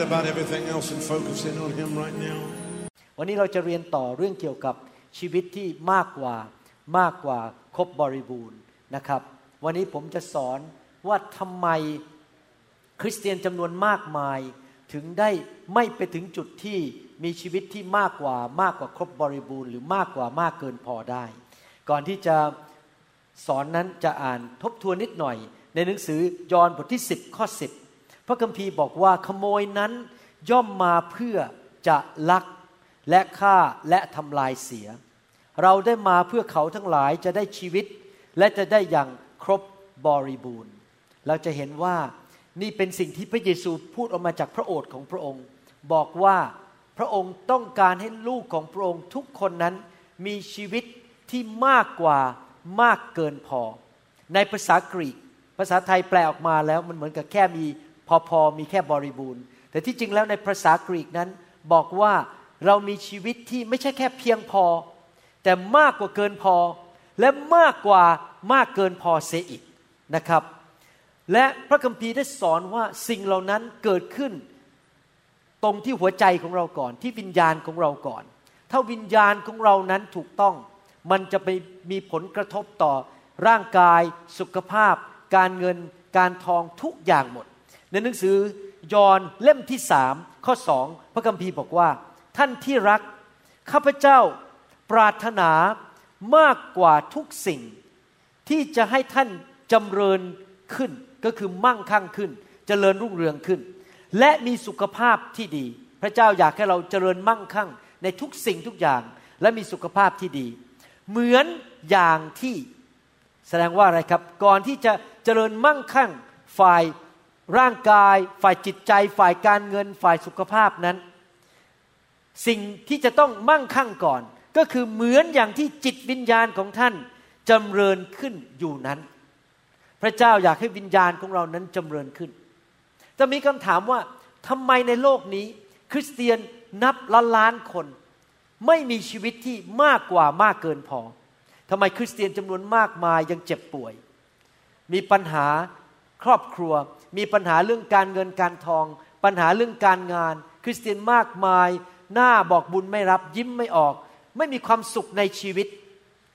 forget about everything else and focus in on Him right now. วันนี้เราจะเรียนต่อเรื่องเกี่ยวกับชีวิตที่มากกว่ามากกว่าครบบริบูรณ์นะครับ วันนี้ผมจะสอนว่าทำไมคริสเตียนจำนวนมากมาย ถึงได้ไม่ไปถึงจุดที่มีชีวิตที่มากกว่ามากกว่าครบบริบูรณ์ หรือมากกว่ามากเกินพอได้ ก่อนที่จะสอนนั้นจะอ่านทบทวนนิดหน่อย ในหนังสือยอห์นบทที่ 10 ข้อ 10 ระคัมภีร์บอกว่าขโมยนั้นย่อมมาเพื่อจะลักและฆ่าและทำลายเสีย เราได้มาเพื่อเขาทั้งหลายจะได้ชีวิต และจะได้อย่างครบบริบูรณ์ เราจะเห็นว่านี่เป็นสิ่งที่พระเยซูพูดออกมาจากพระโอษฐ์ของพระองค์ บอกว่าพระองค์ต้องการให้ลูกของพระองค์ทุกคนนั้นมีชีวิตที่มากกว่ามากเกินพอ ในภาษากรีก ภาษาไทยแปลออกมาแล้วมันเหมือนกับแค่มี พอพอมีแค่บริบูรณ์ แต่ที่จริงแล้วในภาษากรีกนั้น บอกว่าเรามีชีวิตที่ไม่ใช่แค่เพียงพอ แต่มากกว่าเกินพอ และมากกว่ามากเกินพอเสียอีกนะครับ และพระคัมภีร์ได้สอนว่าสิ่งเหล่านั้นเกิดขึ้น ตรงที่หัวใจของเราก่อน ที่วิญญาณของเราก่อน ถ้าวิญญาณของเรานั้นถูกต้อง มันจะไปมีผลกระทบต่อร่างกาย สุขภาพ การเงิน การทองทุกอย่างหมด ในหนังสือยอห์นเล่มที่สามข้อสองพระคัมภีร์บอกว่า ท่านที่รัก ข้าพเจ้าปรารถนามากกว่าทุกสิ่ง ที่จะให้ท่านจำเริญขึ้นก็คือมั่งคั่งขึ้นเจริญรุ่งเรืองขึ้น และมีสุขภาพที่ดี พระเจ้าอยากให้เราเจริญมั่งคั่ง ในทุกสิ่งทุกอย่าง และมีสุขภาพที่ดี เหมือนอย่างที่แสดงว่าอะไรครับ ก่อนที่จะเจริญมั่งคั่งฝ่าย ร่างกาย ฝ่ายจิตใจ ฝ่ายการเงิน ฝ่ายสุขภาพนั้น สิ่งที่จะต้องมั่งคั่งก่อน ก็คือเหมือนอย่างที่จิตวิญญาณของท่านจำเริญขึ้นอยู่นั้น พระเจ้าอยากให้วิญญาณของเรานั้นจำเริญขึ้น จะมีคำถามว่าทำไมในโลกนี้ คริสเตียนนับล้านล้านคน ไม่มีชีวิตที่มากกว่ามากเกินพอทำไมคริสเตียนจำนวนมากมายยังเจ็บป่วย มีปัญหาครอบครัว มีปัญหาเรื่องการเงินการทอง ปัญหาเรื่องการงาน คริสเตียนมากมาย หน้าบอกบุญไม่รับยิ้มไม่ออก ไม่มีความสุขในชีวิต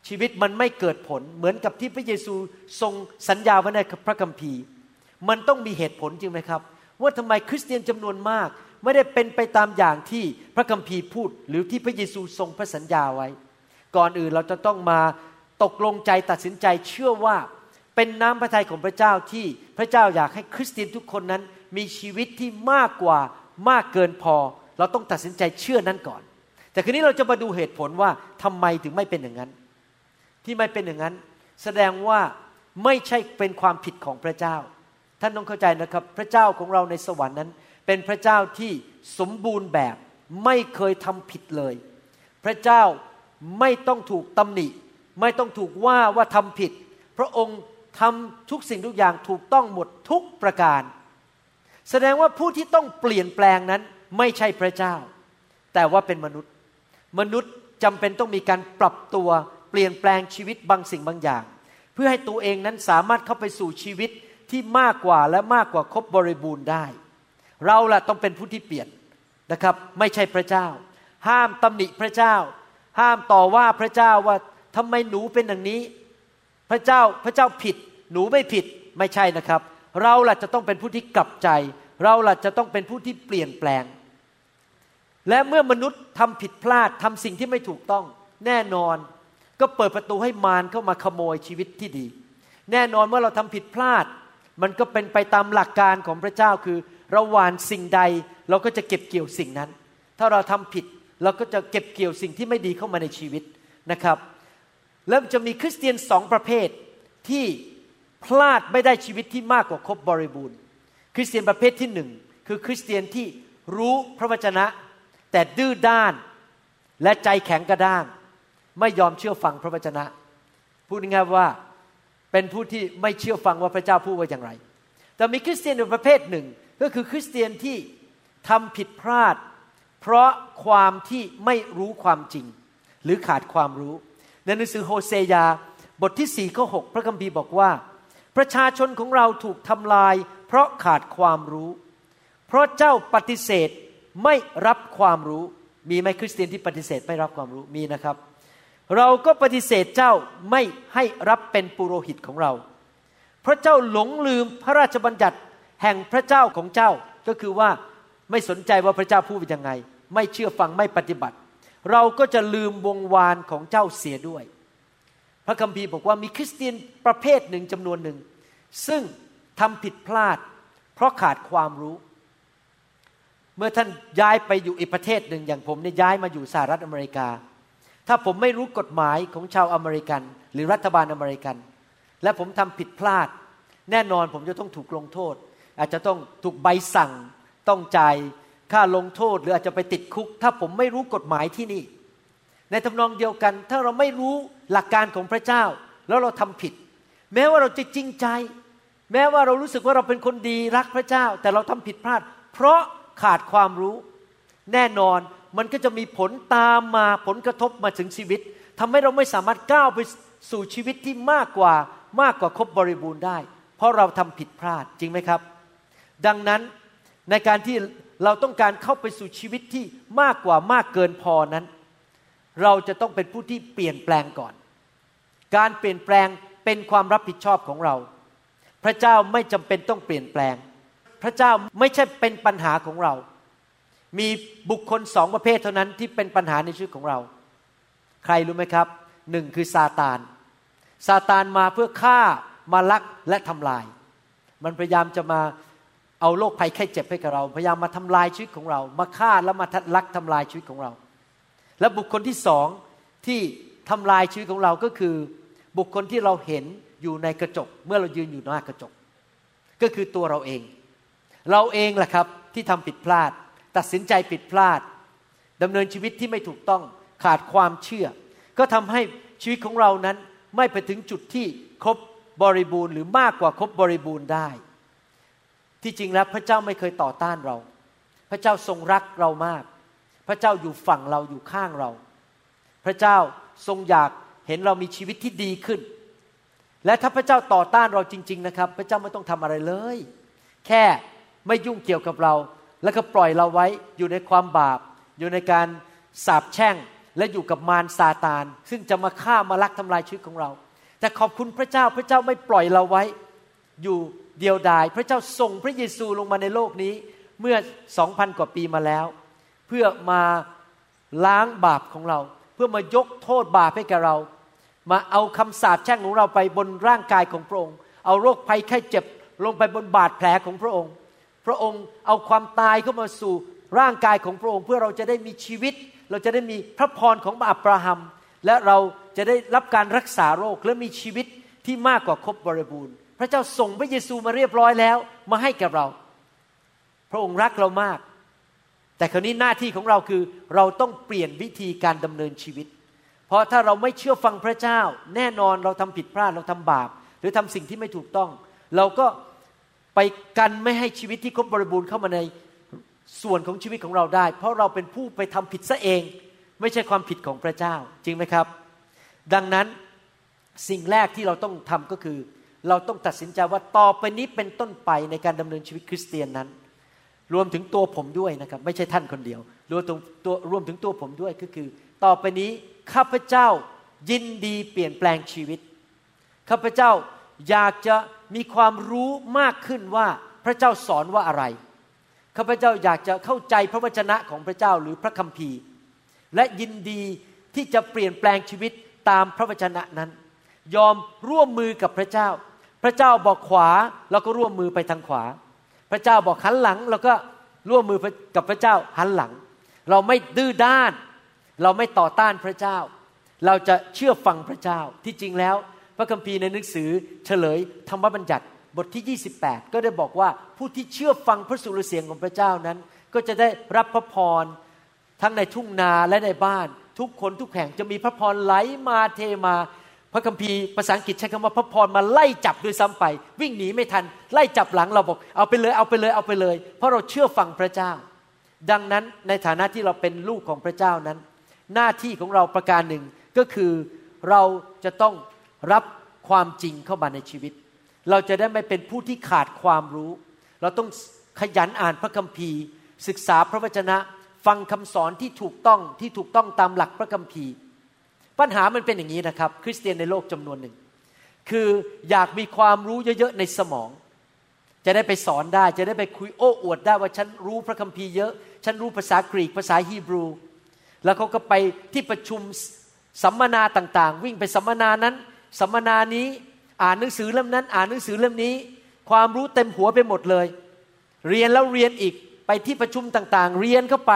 ชีวิตมันไม่เกิดผล เหมือนกับที่พระเยซูทรงสัญญาไว้ในพระคัมภีร์ มันต้องมีเหตุผลจริงไหมครับ ว่าทำไมคริสเตียนจำนวนมาก ไม่ได้เป็นไปตามอย่างที่พระคัมภีร์พูด หรือที่พระเยซูทรงพระสัญญาไว้ ก่อนอื่นเราจะต้องมาตกลงใจตัดสินใจเชื่อว่า เป็นน้ำพระทัยของพระเจ้าที่พระเจ้าอยากให้คริสเตียนทุกคนนั้น มีชีวิตที่มากกว่ามากเกินพอ เราต้องตัดสินใจเชื่อนั้นก่อน แต่คืนนี้เราจะมาดูเหตุผลว่าทำไมถึงไม่เป็นอย่างนั้น ที่ไม่เป็นอย่างนั้น แสดงว่าไม่ใช่เป็นความผิดของพระเจ้า ท่านต้องเข้าใจนะครับ พระเจ้าของเราในสวรรค์นั้น เป็นพระเจ้าที่สมบูรณ์แบบไม่เคยทำผิดเลย พระเจ้าไม่ต้องถูกตำหนิ ไม่ต้องถูกว่าว่าทำผิด พระองค์ ทำทุกสิ่งทุกอย่างถูกต้องหมดทุกประการ แสดงว่าผู้ที่ต้องเปลี่ยนแปลงนั้นไม่ใช่พระเจ้า แต่ว่าเป็นมนุษย์ มนุษย์จำเป็นต้องมีการปรับตัวเปลี่ยนแปลงชีวิตบางสิ่งบางอย่าง เพื่อให้ตัวเองนั้นสามารถเข้าไปสู่ชีวิตที่มากกว่าและมากกว่าครบบริบูรณ์ได้ เราล่ะต้องเป็นผู้ที่เปลี่ยนนะครับ ไม่ใช่พระเจ้า ห้ามตำหนิพระเจ้า ห้ามต่อว่าพระเจ้าว่าทำไมหนูเป็นอย่างนี้ พระเจ้าพระเจ้าผิด หนูไม่ผิดไม่ใช่นะครับ เราล่ะจะต้องเป็นผู้ที่กลับใจ เราล่ะจะต้องเป็นผู้ที่เปลี่ยนแปลง และเมื่อมนุษย์ทำผิดพลาดทำสิ่งที่ไม่ถูกต้อง แน่นอนก็เปิดประตูให้มารเข้ามาขโมยชีวิตที่ดี แน่นอนเมื่อเราทำผิดพลาด มันก็เป็นไปตามหลักการของพระเจ้าคือเราหวานสิ่งใดเราก็จะเก็บเกี่ยวสิ่งนั้น ถ้าเราทำผิดเราก็จะเก็บเกี่ยวสิ่งที่ไม่ดีเข้ามาในชีวิตนะครับ แล้วจะมีคริสเตียนสองประเภทที่พลาดไม่ได้ชีวิตที่มากกว่าครบบริบูรณ์ คริสเตียนประเภทที่หนึ่งคือคริสเตียนที่รู้พระวจนะ แต่ดื้อด้านและใจแข็งกระด้าง ไม่ยอมเชื่อฟังพระวจนะ พูดง่ายๆว่าเป็นผู้ที่ไม่เชื่อฟังว่าพระเจ้าพูดว่าอย่างไร แต่มีคริสเตียนอีกประเภทหนึ่งก็คือคริสเตียนที่ทำผิดพลาด เพราะความที่ไม่รู้ความจริง หรือขาดความรู้ ในหนังสือโฮเซยา บทที่สี่ข้อหพระคัมภีร์บอกว่า ประชาชนของเราถูกทำลาย เพราะขาดความรู้ เพราะเจ้าปฏิเสธไม่รับความรู้ มีไหมคริสเตียนที่ปฏิเสธไม่รับความรู้มีนะครับ เราก็ปฏิเสธเจ้าไม่ให้รับเป็นปุโรหิตของเรา เพราะเจ้าหลงลืมพระราชบัญญัติแห่งพระเจ้าของเจ้าก็คือว่าไม่สนใจว่าพระเจ้าพูดเป็นยังไง ไม่เชื่อฟังไม่ปฏิบัติ เราก็จะลืมวงวานของเจ้าเสียด้วย พระคัมภีร์บอกว่ามีคริสเตียนประเภทหนึ่งจำนวนหนึ่ง ซึ่งทำผิดพลาด เพราะขาดความรู้ เมื่อท่านย้ายไปอยู่อีกประเทศหนึ่งอย่างผมเนี่ยย้ายมาอยู่สหรัฐอเมริกา ถ้าผมไม่รู้กฎหมายของชาวอเมริกัน หรือรัฐบาลอเมริกัน และผมทำผิดพลาด แน่นอนผมจะต้องถูกลงโทษ อาจจะต้องถูกใบสั่งต้องจ่าย ค่าลงโทษหรืออาจจะไปติดคุก ถ้าผมไม่รู้กฎหมายที่นี่ ในทำนองเดียวกัน ถ้าเราไม่รู้หลักการของพระเจ้า แล้วเราทำผิด แม้ว่าเราจะจริงใจ แม้ว่าเรารู้สึกว่าเราเป็นคนดีรักพระเจ้า แต่เราทำผิดพลาด เพราะขาดความรู้ แน่นอนมันก็จะมีผลตามมาผลกระทบมาถึงชีวิตทำให้เราไม่สามารถก้าวไปสู่ชีวิตที่มากกว่ามากกว่าครบบริบูรณ์ได้ เพราะเราทำผิดพลาดจริงไหมครับ ดังนั้นในการที่ เราต้องการเข้าไปสู่ชีวิตที่มากกว่ามากเกินพอนั้น เราจะต้องเป็นผู้ที่เปลี่ยนแปลงก่อน การเปลี่ยนแปลงเป็นความรับผิดชอบของเรา พระเจ้าไม่จำเป็นต้องเปลี่ยนแปลง พระเจ้าไม่ใช่เป็นปัญหาของเรา มีบุคคลสองประเภทเท่านั้นที่เป็นปัญหาในชีวิตของเรา ใครรู้ไหมครับหนึ่งคือซาตานซาตานมาเพื่อฆ่ามาลักและทำลาย มันพยายามจะมา เอาโรคภัยไข้เจ็บให้กับเรา พยายามมาทำลายชีวิตของเรา มาฆ่าแล้วมาลักทำลายชีวิตของเรา และบุคคลที่สองที่ทำลายชีวิตของเราก็คือ บุคคลที่เราเห็นอยู่ในกระจก เมื่อเรายืนอยู่หน้ากระจก ก็คือตัวเราเอง เราเองแหละครับที่ทำผิดพลาด ตัดสินใจผิดพลาดดำเนินชีวิตที่ไม่ถูกต้องขาดความเชื่อ ก็ทำให้ชีวิตของเรานั้นไม่ไปถึงจุดที่ครบบริบูรณ์หรือมากกว่าครบบริบูรณ์ได้ ที่จริงแล้วพระเจ้าไม่เคยต่อต้านเรา พระเจ้าทรงรักเรามาก พระเจ้าอยู่ฝั่งเราอยู่ข้างเรา พระเจ้าทรงอยากเห็นเรามีชีวิตที่ดีขึ้น และถ้าพระเจ้าต่อต้านเราจริง ๆ นะครับ พระเจ้าไม่ต้องทำอะไรเลย แค่ไม่ยุ่งเกี่ยวกับเรา แล้วก็ปล่อยเราไว้อยู่ในความบาป อยู่ในการสาปแช่งและอยู่กับมารซาตาน ซึ่งจะมาฆ่ามาลักทำลายชีวิตของเรา แต่ขอบคุณพระเจ้าพระเจ้าไม่ปล่อยเราไว้ อยู่เดียวดาย พระเจ้าส่งพระเยซูลงมาในโลกนี้เมื่อสองพันกว่าปีมาแล้ว เพื่อมาล้างบาปของเรา เพื่อมายกโทษบาปให้แกเรา มาเอาคำสาปแช่งของเราไปบนร่างกายของพระองค์ เอาโรคภัยไข้เจ็บลงไปบนบาดแผลของพระองค์ พระองค์เอาความตายเข้ามาสู่ร่างกายของพระองค์ เพื่อเราจะได้มีชีวิต เราจะได้มีพระพรของอับราฮัม และเราจะได้รับการรักษาโรคและมีชีวิตที่มากกว่าครบบริบูรณ์ พระเจ้าส่งพระเยซูมาเรียบร้อยแล้วมาให้กับเรา พระองค์รักเรามาก แต่คราวนี้หน้าที่ของเราคือเราต้องเปลี่ยนวิธีการดำเนินชีวิต เพราะถ้าเราไม่เชื่อฟังพระเจ้า แน่นอนเราทำผิดพลาดเราทำบาป หรือทำสิ่งที่ไม่ถูกต้อง เราก็ไปกันไม่ให้ชีวิตที่ครบบริบูรณ์เข้ามาในส่วนของชีวิตของเราได้ เพราะเราเป็นผู้ไปทำผิดซะเอง ไม่ใช่ความผิดของพระเจ้า จริงไหมครับ ดังนั้นสิ่งแรกที่เราต้องทำก็คือ เราต้องตัดสินใจว่าต่อไปนี้เป็นต้นไปในการดำเนินชีวิตคริสเตียนนั้น รวมถึงตัวผมด้วยนะครับ ไม่ใช่ท่านคนเดียว รวมถึงตัวรวมถึงตัวผมด้วยก็คือ ต่อไปนี้ข้าพเจ้ายินดีเปลี่ยนแปลงชีวิตข้าพเจ้าอยากจะมีความรู้มากขึ้นว่าพระเจ้าสอนว่าอะไรข้าพเจ้าอยากจะเข้าใจพระวจนะของพระเจ้าหรือพระคัมภีร์ และยินดีที่จะเปลี่ยนแปลงชีวิตตามพระวจนะนั้น ยอมร่วมมือกับพระเจ้า พระเจ้าบอกขวาเราก็ร่วมมือไปทางขวา พระเจ้าบอกหันหลังเราก็ร่วมมือกับพระเจ้าหันหลัง เราไม่ดื้อด้าน เราไม่ต่อต้านพระเจ้า เราจะเชื่อฟังพระเจ้าที่จริงแล้ว พระคัมภีร์ในหนังสือเฉลยธรรมบัญญัติบทที่ 28 ก็ได้บอกว่าผู้ที่เชื่อฟังพระสุรเสียงของพระเจ้านั้น ก็จะได้รับพระพรทั้งในทุ่งนาและในบ้าน ทุกคนทุกแห่งจะมีพระพรไหลมาเทมา พระคัมภีร์ภาษาอังกฤษใช้คำว่าพระพรมาไล่จับด้วยซ้ำไป วิ่งหนีไม่ทัน ไล่จับหลังเราบอกเอาไปเลยเอาไปเลยเอาไปเลย เพราะเราเชื่อฟังพระเจ้า ดังนั้นในฐานะที่เราเป็นลูกของพระเจ้านั้น หน้าที่ของเราประการหนึ่งก็คือเราจะต้องรับความจริงเข้ามาในชีวิต เราจะได้ไม่เป็นผู้ที่ขาดความรู้ เราต้องขยันอ่านพระคัมภีร์ ศึกษาพระวจนะ ฟังคำสอนที่ถูกต้องที่ถูกต้องตามหลักพระคัมภีร์ ปัญหามันเป็นอย่างนี้นะครับ คริสเตียนในโลกจำนวนหนึ่ง คืออยากมีความรู้เยอะๆในสมอง จะได้ไปสอนได้ จะได้ไปคุยโอ้อวดได้ว่าฉันรู้พระคัมภีร์เยอะ ฉันรู้ภาษากรีกภาษาฮีบรู แล้วเขาก็ไปที่ประชุมสัมมนาต่างๆ วิ่งไปสัมมนานั้น สัมมนานี้อ่านหนังสือเล่มนั้น อ่านหนังสือเล่มนี้ ความรู้เต็มหัวไปหมดเลย เรียนแล้วเรียนอีกไปที่ประชุมต่างๆ เรียนเข้าไป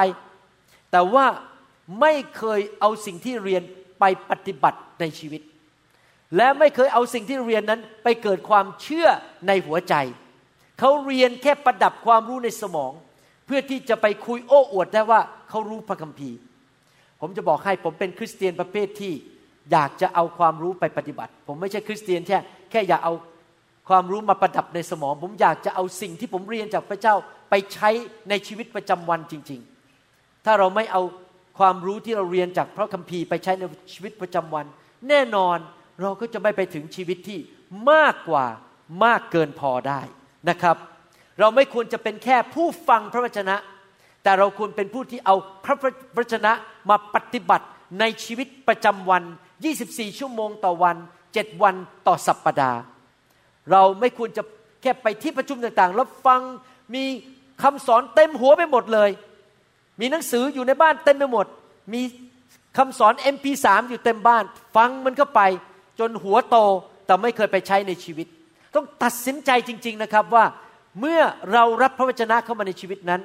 แต่ว่าไม่เคยเอาสิ่งที่เรียน ไปปฏิบัติในชีวิต และไม่เคยเอาสิ่งที่เรียนนั้นไปเกิดความเชื่อในหัวใจ เขาเรียนแค่ประดับความรู้ในสมอง เพื่อที่จะไปคุยโอ้อวดได้ว่าเขารู้พระคัมภีร์ ผมจะบอกให้ผมเป็นคริสเตียนประเภทที่อยากจะเอาความรู้ไปปฏิบัติ ผมไม่ใช่คริสเตียนแค่แค่อยากเอาความรู้มาประดับในสมอง ผมอยากจะเอาสิ่งที่ผมเรียนจากพระเจ้าไปใช้ในชีวิตประจำวันจริง ๆ ถ้าเราไม่เอา ความรู้ที่เราเรียนจากพระคัมภีร์ไปใช้ในชีวิตประจำวัน แน่นอนเราก็จะไม่ไปถึงชีวิตที่มากกว่ามากเกินพอได้นะครับ เราไม่ควรจะเป็นแค่ผู้ฟังพระวจนะ แต่เราควรเป็นผู้ที่เอาพระวจนะมาปฏิบัติในชีวิตประจำวัน 24 ชั่วโมงต่อวัน 7 วันต่อสัปปดาห์ เราไม่ควรจะแค่ไปที่ประชุมต่างๆ แล้วฟังมีคำสอนเต็มหัวไปหมดเลย มีหนังสืออยู่ในบ้านเต็มไปหมด มีคำสอน MP3 อยู่เต็มบ้าน ฟังมันเข้าไปจนหัวโตแต่ไม่เคยไปใช้ในชีวิต ต้องตัดสินใจจริง ๆนะครับว่าเมื่อเรารับพระวจนะเข้ามาในชีวิตนั้น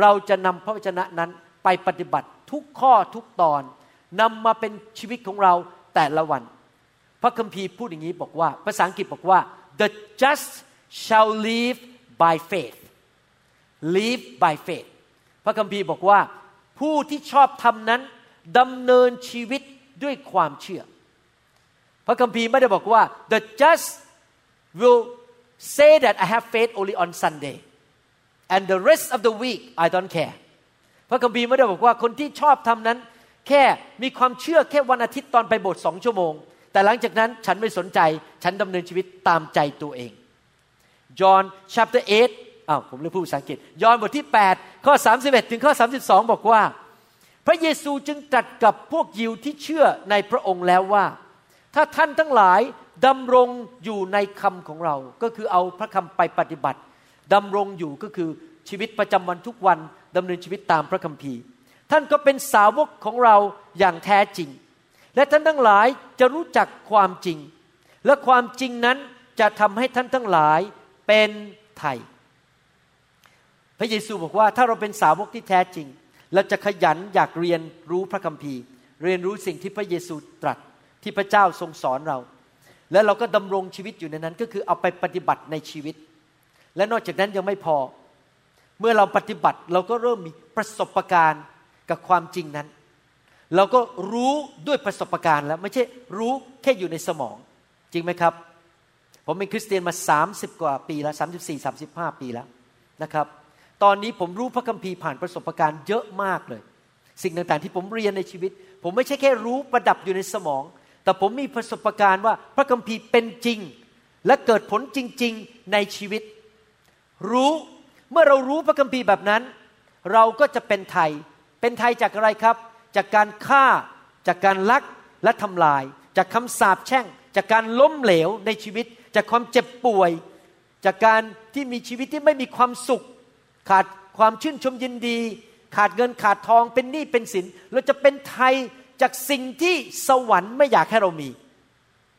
เราจะนำพระวจนะนั้นไปปฏิบัติทุกข้อทุกตอนนำมาเป็นชีวิตของเราแต่ละวัน พระคัมภีร์พูดอย่างนี้บอกว่า ภาษาอังกฤษบอกว่า the just shall live by faith live by faith ระคัมภีร์บอกว่า ผู้ที่ชอบทำนั้นดำเนินชีวิตด้วยความเชื่อ พระคัมภีร์ไม่ได้บอกว่า the just will say that I have faith only on Sunday and the rest of the week I don't care พระคัมภีร์ไม่ได้บอกว่าคนที่ชอบทำนั้น แค่มีความเชื่อแค่วันอาทิตย์ตอนไปโบสถ์สองชั่วโมง แต่หลังจากนั้นฉันไม่สนใจ ฉันดำเนินชีวิตตามใจตัวเอง John chapter 8 อ้าวผมเรียกผู้ภาษาอังกฤษ ยอห์นบทที่ 8 ข้อ 31 ถึงข้อ 32 บอกว่า พระเยซูจึงตรัสกับพวกยิวที่เชื่อในพระองค์แล้วว่า ถ้าท่านทั้งหลายดำรงอยู่ในคำของเรา ก็คือเอาพระคำไปปฏิบัติดำรงอยู่ก็คือชีวิตประจำวันทุกวันดำเนินชีวิตตามพระคัมภีร์ ท่านก็เป็นสาวกของเราอย่างแท้จริง และท่านทั้งหลายจะรู้จักความจริง และความจริงนั้นจะทำให้ท่านทั้งหลายเป็นไทย พระเยซูบอกว่าถ้าเราเป็นสาวกที่แท้จริง เราจะขยันอยากเรียนรู้พระคัมภีร์ เรียนรู้สิ่งที่พระเยซูตรัสที่พระเจ้าทรงสอนเรา และเราก็ดำรงชีวิตอยู่ในนั้นก็คือเอาไปปฏิบัติในชีวิต และนอกจากนั้นยังไม่พอ เมื่อเราปฏิบัติเราก็เริ่มมีประสบการณ์กับความจริงนั้น เราก็รู้ด้วยประสบการณ์แล้วไม่ใช่รู้แค่อยู่ในสมอง จริงไหมครับ ผมเป็นคริสเตียนมา 30 กว่าปีแล้ว 34 35 ปีแล้วนะครับ ตอนนี้ผมรู้พระคัมภีร์ผ่านประสบการณ์เยอะมากเลย สิ่งต่างๆที่ผมเรียนในชีวิต ผมไม่ใช่แค่รู้ประดับอยู่ในสมอง แต่ผมมีประสบการณ์ว่าพระคัมภีร์เป็นจริง และเกิดผลจริง ๆในชีวิต รู้เมื่อเรารู้พระคัมภีร์แบบนั้น เราก็จะเป็นไทย เป็นไทยจากอะไรครับ จากการฆ่าจากการลักและทำลาย จากคำสาปแช่ง จากการล้มเหลวในชีวิต จากความเจ็บป่วย จากการที่มีชีวิตที่ไม่มีความสุข ขาดความชื่นชมยินดี ขาดเงินขาดทองเป็นหนี้เป็นสิน เราจะเป็นไทยจากสิ่งที่สวรรค์ไม่อยากให้เรามี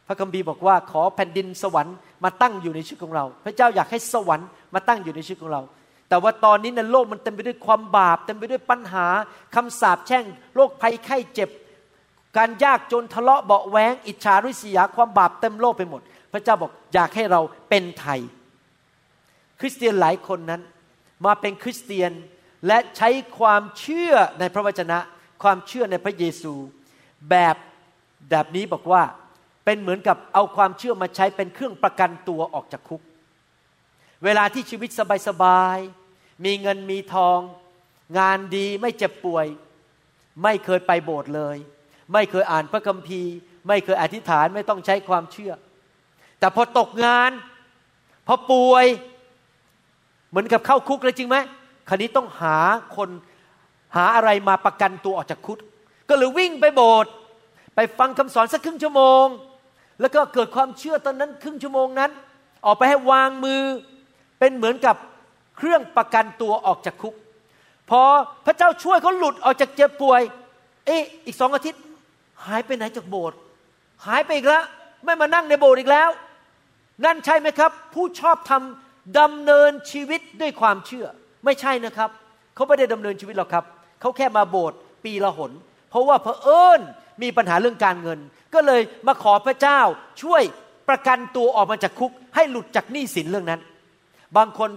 พระคัมภีร์บอกว่าขอแผ่นดินสวรรค์มาตั้งอยู่ในชีวิตของเรา พระเจ้าอยากให้สวรรค์มาตั้งอยู่ในชีวิตของเรา แต่ว่าตอนนี้ในโลกมันเต็มไปด้วยความบาป เต็มไปด้วยปัญหาคำสาปแช่งโรคภัยไข้เจ็บ การยากจนทะเลาะเบาแหวงอิจฉาริษยาความบาปเต็มโลกไปหมด พระเจ้าบอกอยากให้เราเป็นไทย คริสเตียนหลายคนนั้น มาเป็นคริสเตียนและใช้ความเชื่อในพระวจนะ ความเชื่อในพระเยซู แบบแบบนี้บอกว่าเป็นเหมือนกับเอาความเชื่อมาใช้เป็นเครื่องประกันตัวออกจากคุก เวลาที่ชีวิตสบายๆมีเงินมีทอง งานดีไม่เจ็บป่วย ไม่เคยไปโบสถ์เลย ไม่เคยอ่านพระคัมภีร์ ไม่เคยอธิษฐานไม่ต้องใช้ความเชื่อ แต่พอตกงาน พอป่วย เหมือนกับเข้าคุกเลยจริงไหมคราวนี้ต้องหาคนหาอะไรมาประกันตัวออกจากคุก ก็เลยวิ่งไปโบสถ์ไปฟังคำสอนสักครึ่งชั่วโมง แล้วก็เกิดความเชื่อตอนนั้นครึ่งชั่วโมงนั้น ออกไปให้วางมือเป็นเหมือนกับเครื่องประกันตัวออกจากคุก พอพระเจ้าช่วยเขาหลุดออกจากเจ็บป่วย เอ๊ะอีกสองอาทิตย์ หายไปไหนจากโบสถ์หายไปอีกแล้วไม่มานั่งในโบสถ์อีกแล้ว นั่นใช่ไหมครับ ผู้ชอบทำ ดำเนินชีวิตด้วยความเชื่อ ไม่ใช่นะครับ เขาไม่ได้ดำเนินชีวิตหรอกครับ เขาแค่มาโบสถ์ปีละหน เพราะว่าเพอเอิญมีปัญหาเรื่องการเงิน ก็เลยมาขอพระเจ้าช่วยประกันตัวออกมาจากคุก ให้หลุดจากหนี้สินเรื่องนั้น บางคน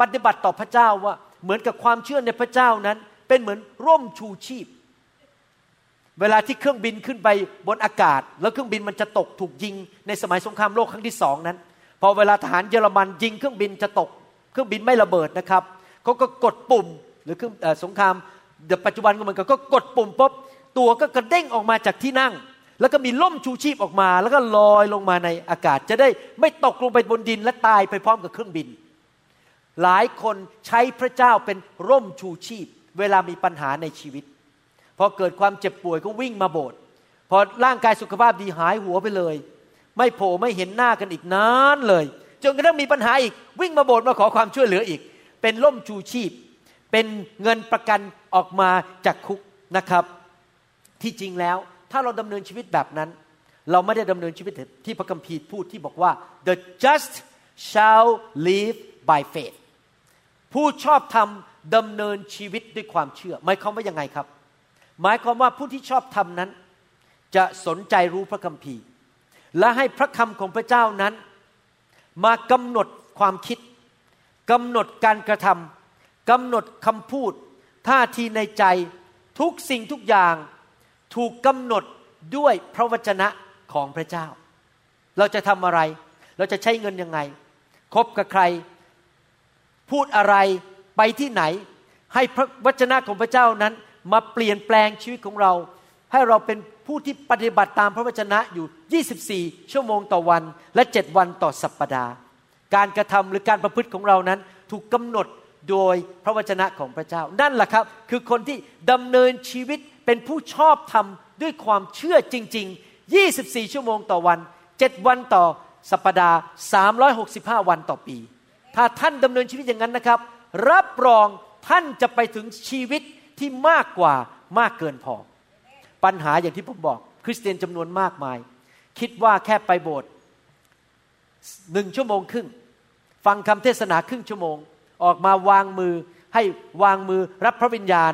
ปฏิบัติต่อพระเจ้าว่าเหมือนกับความเชื่อในพระเจ้านั้น เป็นเหมือนร่มชูชีพ เวลาที่เครื่องบินขึ้นไปบนอากาศ แล้วเครื่องบินมันจะตกถูกยิงในสมัยสงครามโลกครั้งที่สองนั้น อเวลาทหารเยอรมันยิงเครื่องบินจะตก เครื่องบินไม่ระเบิดนะครับเขาก็กดปุ่มหรือเครื่องสงครามเดี๋ยวปัจจุบันก็เหมือนกันก็กดปุ่มปุ๊บตัวก็กระเด้งออกมาจากที่นั่ง แล้วก็มีล่มชูชีพออกมา แล้วก็ลอยลงมาในอากาศ จะได้ไม่ตกลงไปบนดินและตายไปพร้อมกับเครื่องบิน หลายคนใช้พระเจ้าเป็นร่มชูชีพ เวลามีปัญหาในชีวิตพอเกิดความเจ็บป่วยก็วิ่งมาโบสถ์พอร่างกายสุขภาพดีหายหัวไปเลย ไม่โผล่ไม่เห็นหน้ากันอีกนานเลย จนกระทั่งมีปัญหาอีกวิ่งมาโบสถ์มาขอความช่วยเหลืออีก เป็นร่มชูชีพ เป็นเงินประกันออกมาจากคุกนะครับ ที่จริงแล้วถ้าเราดำเนินชีวิตแบบนั้น เราไม่ได้ดำเนินชีวิตที่พระคัมภีร์พูดที่บอกว่า the just shall live by faith ผู้ชอบธรรมดำเนินชีวิตด้วยความเชื่อ หมายความว่ายังไงครับ หมายความว่าผู้ที่ชอบธรรมนั้น จะสนใจรู้พระคัมภีร์ และให้พระคำของพระเจ้านั้น มากำหนดความคิดกำหนดการกระทำกำหนดคำพูด ท่าทีในใจทุกสิ่งทุกอย่างถูกกำหนดด้วยพระวจนะของพระเจ้า เราจะทำอะไร เราจะใช้เงินยังไง คบกับใคร พูดอะไรไปที่ไหน ให้พระวจนะของพระเจ้านั้น มาเปลี่ยนแปลงชีวิตของเรา ให้เราเป็นผู้ที่ปฏิบัติตามพระวจนะอยู่ 24 ชั่วโมงต่อวันและ 7 วันต่อสัปปดาห์ การกระทำหรือการประพฤติของเรานั้นถูกกำหนดโดยพระวจนะของพระเจ้า นั่นแหละครับ คือคนที่ดำเนินชีวิตเป็นผู้ชอบธรรมด้วยความเชื่อจริง ๆ 24 ชั่วโมงต่อวัน 7 วันต่อสัปปดาห์ 365 วันต่อปี ถ้าท่านดำเนินชีวิตอย่างนั้นนะครับ รับรองท่านจะไปถึงชีวิตที่มากกว่ามากเกินพอ ปัญหาอย่างที่ผมบอก คริสเตียนจำนวนมากมาย คิดว่าแค่ไปโบสถ์หนึ่งชั่วโมงครึ่ง ฟังคำเทศนาครึ่งชั่วโมง ออกมาวางมือให้วางมือรับพระวิญญาณ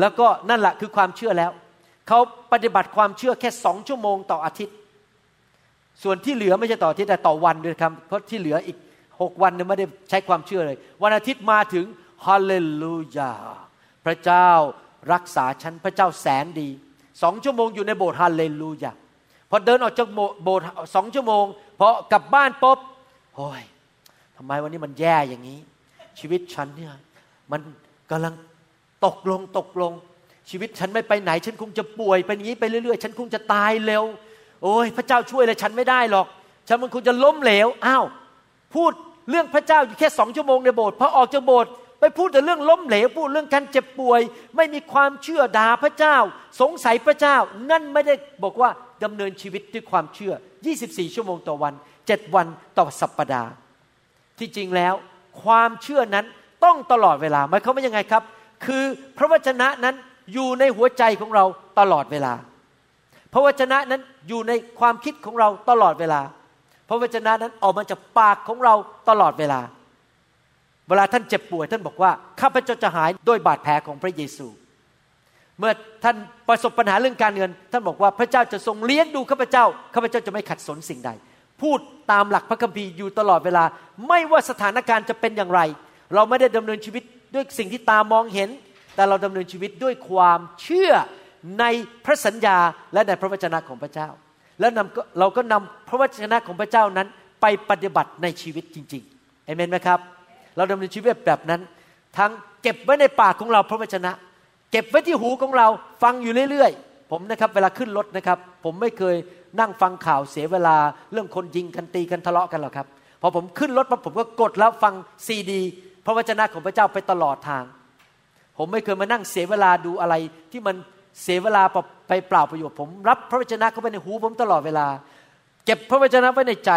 แล้วก็นั่นแหละคือความเชื่อแล้ว เขาปฏิบัติความเชื่อแค่สองชั่วโมงต่ออาทิตย์ ส่วนที่เหลือไม่ใช่ต่ออาทิตย์แต่ต่อวันด้วยครับเพราะที่เหลืออีกหกวันเนี่ยไม่ได้ใช้ความเชื่อเลย วันอาทิตย์มาถึงฮาเลลูยาพระเจ้ารักษาฉันพระเจ้าแสนดี สองชั่วโมงอยู่ในโบสถ์ฮาเลลูยาพอเดินออกจากโบสถ์สองชั่วโมงพอกลับบ้านปุ๊บโอ้ยทำไมวันนี้มันแย่อย่างนี้ ชีวิตฉันเนี่ยมันกำลังตกลงตกลง ชีวิตฉันไม่ไปไหน ฉันคงจะป่วยไปอย่างนี้ไปเรื่อยๆ ฉันคงจะตายเร็ว โอ้ยพระเจ้าช่วยเลยฉันไม่ได้หรอก ฉันมันคงจะล้มเหลวอ้าวพูดเรื่องพระเจ้าอยู่แค่สองชั่วโมงในโบสถ์พอออกจากโบสถ์ ไปพูดแต่เรื่องล้มเหลวพูดเรื่องการเจ็บป่วย ไม่มีความเชื่อด่าพระเจ้า สงสัยพระเจ้า นั่นไม่ได้บอกว่าดำเนินชีวิตด้วยความเชื่อ 24 ชั่วโมงต่อวัน 7 วันต่อสัปปดาห์ ที่จริงแล้ว ความเชื่อนั้นต้องตลอดเวลาหมายความว่ายังไงครับ คือพระวจนะนั้นอยู่ในหัวใจของเราตลอดเวลา พระวจนะนั้นอยู่ในความคิดของเราตลอดเวลา พระวจนะนั้นออกมาจากปากของเราตลอดเวลา เวลาท่านเจ็บป่วยท่านบอกว่าข้าพเจ้าจะหายด้วยบาดแผลของพระเยซู เมื่อท่านประสบปัญหาเรื่องการเงิน ท่านบอกว่าพระเจ้าจะทรงเลี้ยงดูข้าพเจ้าข้าพเจ้าจะไม่ขัดสนสิ่งใด พูดตามหลักพระคัมภีร์อยู่ตลอดเวลา ไม่ว่าสถานการณ์จะเป็นอย่างไร เราไม่ได้ดำเนินชีวิตด้วยสิ่งที่ตามองเห็น แต่เราดำเนินชีวิตด้วยความเชื่อในพระสัญญาและในพระวจนะของพระเจ้า แล้วนำเราก็นำพระวจนะของพระเจ้านั้นไปปฏิบัติในชีวิตจริงๆเอเมนไหมครับ เราดำเนินชีวิตแบบนั้น ทั้งเก็บไว้ในปากของเราพระวจนะ เก็บไว้ที่หูของเราฟังอยู่เรื่อยๆ ผมนะครับเวลาขึ้นรถนะครับ ผมไม่เคยนั่งฟังข่าวเสียเวลาเรื่องคนยิงกันตีกันทะเลาะกันหรอกครับ พอผมขึ้นรถปั๊บผมก็กดแล้วฟังซีดี พระวจนะของพระเจ้าไปตลอดทาง ผมไม่เคยมานั่งเสียเวลาดูอะไรที่มันเสียเวลาไปเปล่าประโยชน์ ผมรับพระวจนะเข้าไปในหูผมตลอดเวลา เก็บพระวจนะไว้ในใจ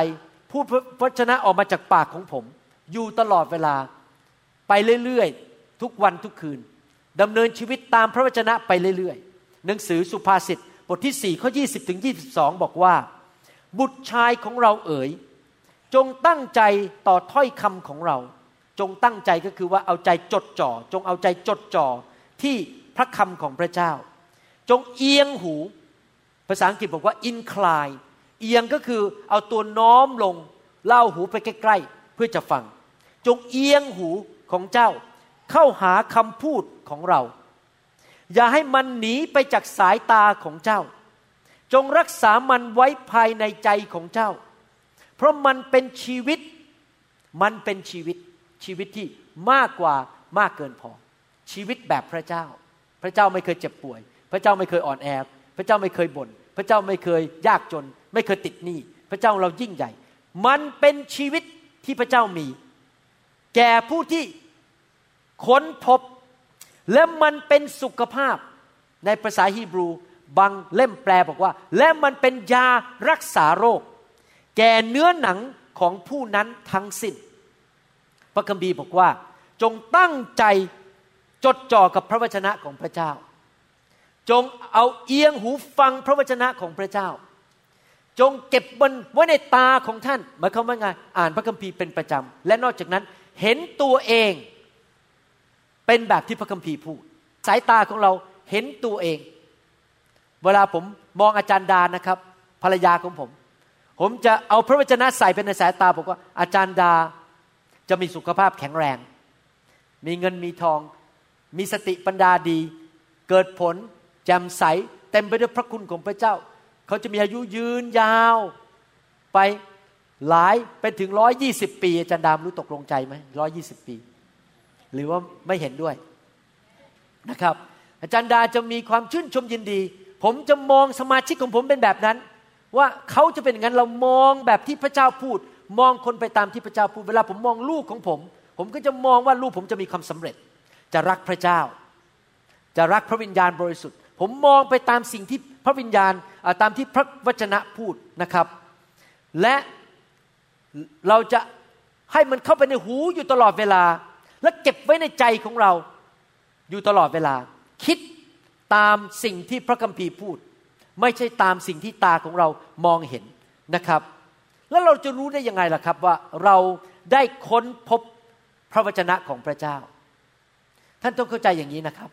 พูดพระวจนะออกมาจากปากของผม อยู่ตลอดเวลาไปเรื่อยๆ ทุกวันทุกคืนดำเนินชีวิตตามพระวจนะไปเรื่อยๆ หนังสือสุภาษิตบทที่ 4 ข้อ 20 ถึง 22 บอกว่า บุตรชายของเราเอ๋ย จงตั้งใจต่อถ้อยคำของเรา จงตั้งใจก็คือว่าเอาใจจดจ่อ จงเอาใจจดจ่อที่พระคำของพระเจ้า จงเอียงหู ภาษาอังกฤษบอกว่า incline เอียงก็คือเอาตัวน้อมลงเล่าหูไปใกล้ๆ เพื่อจะฟัง จงเอียงหูของเจ้า เข้าหาคำพูดของเรา อย่าให้มันหนีไปจากสายตาของเจ้า จงรักษามันไว้ภายในใจของเจ้า เพราะมันเป็นชีวิต มันเป็นชีวิต ชีวิตที่มากกว่ามากเกินพอ ชีวิตแบบพระเจ้า พระเจ้าไม่เคยเจ็บป่วย พระเจ้าไม่เคยอ่อนแอ พระเจ้าไม่เคยบน่น พระเจ้าไม่เคยยากจน ไม่เคยติดหนี้ พระเจ้าเรายิ่งใหญ่ มันเป็นชีวิตที่พระเจ้ามี แก่ผู้ที่ค้นพบ และมันเป็นสุขภาพในภาษาฮีบรูบางเล่มแปลบอกว่า และมันเป็นยารักษาโรค แก่เนื้อหนังของผู้นั้นทั้งสิ้น พระคัมภีร์บอกว่า จงตั้งใจจดจ่อกับพระวจนะของพระเจ้า จงเอาเอียงหูฟังพระวจนะของพระเจ้า จงเก็บมันไว้ในตาของท่านหมายความว่าไงอ่านพระคัมภีร์เป็นประจำและนอกจากนั้น เห็นตัวเองเป็นแบบที่พระคัมภีร์พูด สายตาของเราเห็นตัวเอง เวลาผมมองอาจารย์ดานะครับ ภรรยาของผม ผมจะเอาพระวจนะใส่เป็นในสายตาบอกว่าอาจารย์ดาจะมีสุขภาพแข็งแรง มีเงินมีทอง มีสติปัญญาดี เกิดผลแจ่มใส เต็มไปด้วยพระคุณของพระเจ้า เขาจะมีอายุยืนยาว ไป หลายเป็นถึงร้อยยี่สิบปีอาจารย์ดามรู้ตกลงใจไหมร้อยยี่สิบปี หรือว่าไม่เห็นด้วยนะครับ อาจารย์ดาจะมีความชื่นชมยินดี ผมจะมองสมาชิกของผมเป็นแบบนั้น ว่าเขาจะเป็นอย่างนั้นเรามองแบบที่พระเจ้าพูด มองคนไปตามที่พระเจ้าพูด เวลาผมมองลูกของผม ผมก็จะมองว่าลูกผมจะมีความสำเร็จ จะรักพระเจ้า จะรักพระวิญญาณบริสุทธิ์ ผมมองไปตามสิ่งที่พระวิญญาณตามที่พระวจนะพูดนะครับ และ เราจะให้มันเข้าไปในหูอยู่ตลอดเวลา และเก็บไว้ในใจของเราอยู่ตลอดเวลา คิดตามสิ่งที่พระคัมภีร์พูด ไม่ใช่ตามสิ่งที่ตาของเรามองเห็นนะครับ แล้วเราจะรู้ได้ยังไงล่ะครับว่าเราได้ค้นพบพระวจนะของพระเจ้า ท่านต้องเข้าใจอย่างนี้นะครับ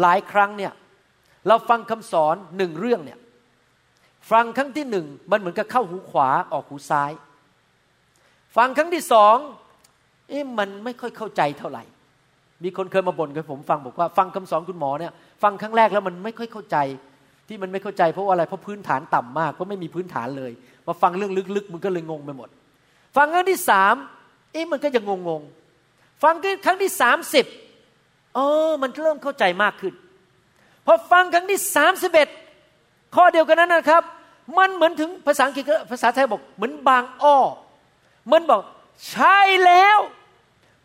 หลายครั้งเนี่ยเราฟังคำสอนหนึ่งเรื่องเนี่ยฟังครั้งที่หนึ่งมันเหมือนกับเข้าหูขวาออกหูซ้าย ฟังครั้งที่สองเอ๊ะมันไม่ค่อยเข้าใจเท่าไหร่ มีคนเคยมาบ่นกับผมฟังบอกว่าฟังคำสอนคุณหมอเนี่ยฟังครั้งแรกแล้วมันไม่ค่อยเข้าใจ ที่มันไม่เข้าใจเพราะอะไรเพราะพื้นฐานต่ำมากเพราะไม่มีพื้นฐานเลย มาฟังเรื่องลึกๆ มันก็เลยงงไปหมด ฟังครั้งที่สามเอ๊ะมันก็จะงงงฟังครั้งที่สามสิบเออมันเริ่มเข้าใจมากขึ้นพอฟังครั้งที่สามสิบเอ็ดข้อเดียวกันนั้นนะครับ มันเหมือนถึงภาษาอังกฤษภาษาไทยบอกเหมือนบางอ้อ มันบอกใช่แล้ว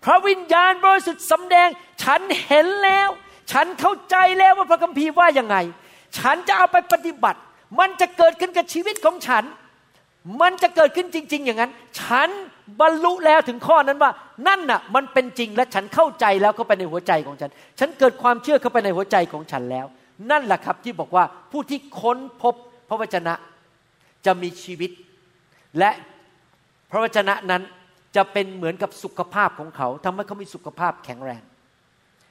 พระวิญญาณบริสุทธิ์สำแดง ฉันเห็นแล้ว ฉันเข้าใจแล้วว่าพระคัมภีร์ว่ายังไง ฉันจะเอาไปปฏิบัติ มันจะเกิดขึ้นกับชีวิตของฉัน มันจะเกิดขึ้นจริง ๆ อย่างนั้น ฉันบรรลุแล้วถึงข้อนั้นว่า นั่นน่ะ มันเป็นจริงและฉันเข้าใจแล้วเข้าไปในหัวใจของฉัน ฉันเกิดความเชื่อเข้าไปในหัวใจของฉันแล้ว นั่นแหละครับที่บอกว่าผู้ที่ค้นพบพระวจนะจะมีชีวิต และ พระวจนะนั้นจะเป็นเหมือนกับสุขภาพของเขาทำให้เขามีสุขภาพแข็งแรง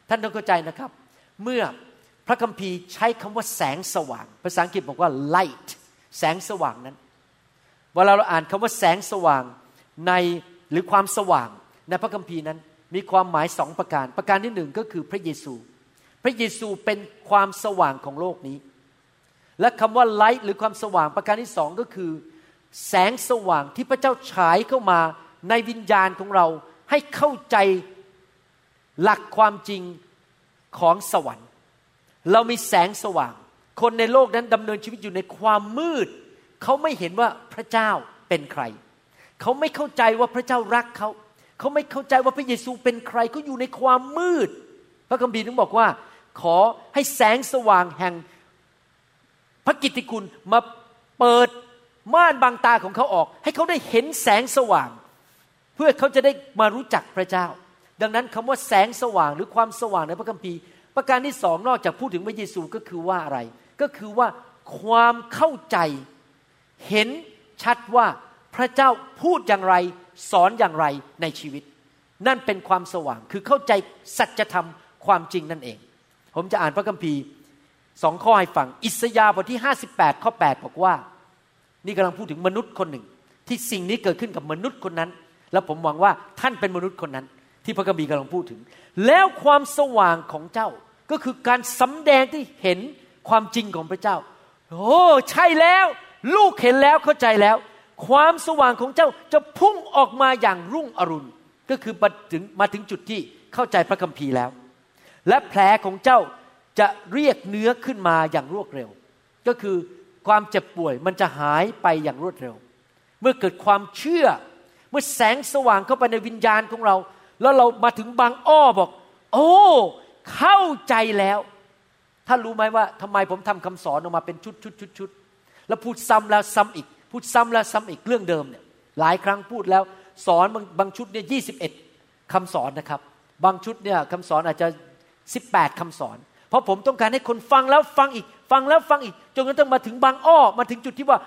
ท่านต้องเข้าใจนะครับ เมื่อพระคัมภีร์ใช้คำว่าแสงสว่าง ภาษาอังกฤษบอกว่า light แสงสว่างนั้น เวลาเราอ่านคำว่าแสงสว่างในหรือความสว่างในพระคัมภีร์นั้น มีความหมายสองประการ ประการที่หนึ่งก็คือพระเยซู พระเยซูเป็นความสว่างของโลกนี้ และคำว่า light หรือความสว่างประการที่สองก็คือ แสงสว่างที่พระเจ้าฉายเข้ามาในวิญญาณของเราให้เข้าใจหลักความจริงของสวรรค์ เรามีแสงสว่าง คนในโลกนั้นดำเนินชีวิตอยู่ในความมืด เขาไม่เห็นว่าพระเจ้าเป็นใคร เขาไม่เข้าใจว่าพระเจ้ารักเขา เขาไม่เข้าใจว่าพระเยซูเป็นใครเขาอยู่ในความมืด พระคัมภีร์ถึงบอกว่า ขอให้แสงสว่างแห่งพระกิตติคุณมาเปิด ม่านบางตาของเขาออก ให้เขาได้เห็นแสงสว่าง เพื่อเขาจะได้มารู้จักพระเจ้า ดังนั้นคำว่าแสงสว่างหรือความสว่างในพระคัมภีร์ ประการที่สองนอกจากพูดถึงพระเยซูก็คือว่าอะไร ก็คือว่าความเข้าใจ เห็นชัดว่าพระเจ้าพูดอย่างไร สอนอย่างไรในชีวิต นั่นเป็นความสว่างคือเข้าใจสัจธรรมความจริงนั่นเอง ผมจะอ่านพระคัมภีร์สองข้อให้ฟังอิสยาห์บทที่ 58 ข้อ 8 บอกว่า นี่กำลังพูดถึงมนุษย์คนหนึ่ง ที่สิ่งนี้เกิดขึ้นกับมนุษย์คนนั้น แล้วผมหวังว่าท่านเป็นมนุษย์คนนั้น ที่พระคัมภีร์กำลังพูดถึง แล้วความสว่างของเจ้าก็คือการสำแดงที่เห็นความจริงของพระเจ้า โอ้ใช่แล้ว ลูกเห็นแล้วเข้าใจแล้ว ความสว่างของเจ้าจะพุ่งออกมาอย่างรุ่งอรุณ ก็คือมาถึงมาถึงจุดที่เข้าใจพระคัมภีร์แล้ว และแผลของเจ้าจะเรียกเนื้อขึ้นมาอย่างรวดเร็ว ก็คือ ความเจ็บป่วยมันจะหายไปอย่างรวดเร็ว เมื่อเกิดความเชื่อ เมื่อแสงสว่างเข้าไปในวิญญาณของเรา แล้วเรามาถึงบางอ้อบอก โอ้ เข้าใจแล้วท่านรู้ไหมว่าทำไมผมทำคำสอนออกมาเป็นชุดชุดชุดชุดแล้วพูดซ้ำแล้วซ้ำอีก พูดซ้ำแล้วซ้ำอีกเรื่องเดิมเนี่ย หลายครั้งพูดแล้ว สอนบางบางชุดเนี่ยยี่สิบเอ็ดคำสอนนะครับ บางชุดเนี่ยคำสอนอาจจะสิบแปดคำสอน เพราะผมต้องการให้คนฟังแล้วฟังอีก ฟังแล้วฟังอีก จนกระทั่งมาถึงบางอ้อมาถึงจุดที่ว่า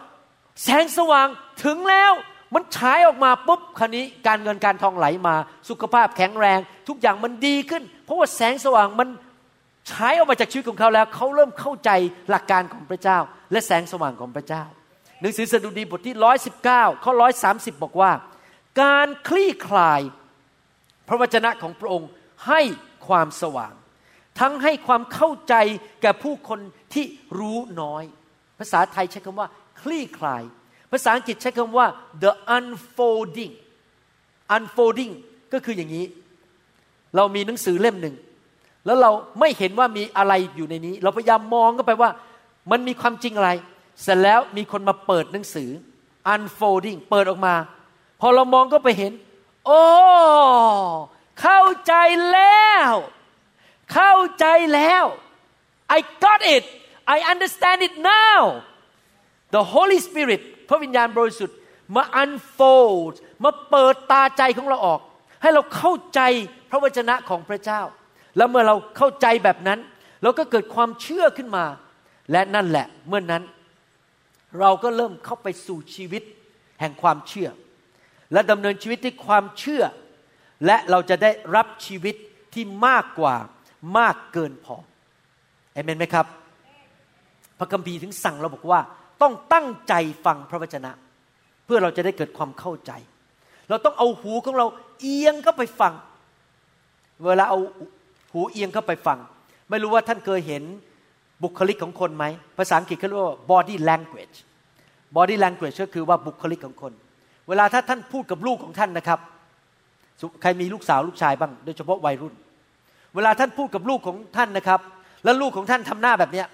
แสงสว่างถึงแล้วมันฉายออกมาปุ๊บคันนี้การเงินการทองไหลมา สุขภาพแข็งแรง ทุกอย่างมันดีขึ้น เพราะว่าแสงสว่างมันฉายออกมาจากชีวิตของเขาแล้ว เขาเริ่มเข้าใจหลักการของพระเจ้า และแสงสว่างของพระเจ้า หนังสือสดุดีบทที่ร้อยสิบเก้าข้อร้อยสาสิบบอกว่า การคลี่คลาย พระวจนะของพระองค์ให้ความสว่าง ทั้งให้ความเข้าใจแก่ผู้คนที่รู้น้อย ภาษาไทยใช้คำว่า คลี่คลาย ภาษาอังกฤษใช้คำว่า the unfolding unfolding ก็คืออย่างนี้ เรามีหนังสือเล่มหนึ่ง แล้วเราไม่เห็นว่ามีอะไรอยู่ในนี้ เราพยายามมองก็ไปว่า มันมีความจริงอะไร เสร็จแล้วมีคนมาเปิดหนังสือ unfolding เปิดออกมา พอเรามองก็ไปเห็น โอ้ เข้าใจแล้ว เข้าใจแล้ว I got it I understand it now the Holy Spirit พระวิญญาณบริสุทธิ์มา unfold มาเปิดตาใจของเราออก ให้เราเข้าใจพระวจนะของพระเจ้า แล้วเมื่อเราเข้าใจแบบนั้น เราก็เกิดความเชื่อขึ้นมา และนั่นแหละเมื่อนนั้น เราก็เริ่มเข้าไปสู่ชีวิตแห่งความเชื่อ และดำเนินชีวิตด้วยความเชื่อ และเราจะได้รับชีวิตที่มากกว่า มากเกินพอเอเมนไหมครับ พระคัมภีร์ถึงสั่งเราบอกว่า ต้องตั้งใจฟังพระวจนะ เพื่อเราจะได้เกิดความเข้าใจ เราต้องเอาหูของเราเอียงเข้าไปฟัง เวลาเอาหูเอียงเข้าไปฟัง ไม่รู้ว่าท่านเคยเห็นบุคลิกของคนไหม ภาษาอังกฤษเขาเรียกว่า body language body language ก็คือว่าบุคลิกของคน เวลาถ้าท่านพูดกับลูกของท่านนะครับ ใครมีลูกสาวลูกชายบ้าง โดยเฉพาะวัยรุ่น เวลาท่านพูดกับลูกของท่านนะครับ แล้วลูกของท่านทำหน้าแบบเนี้ย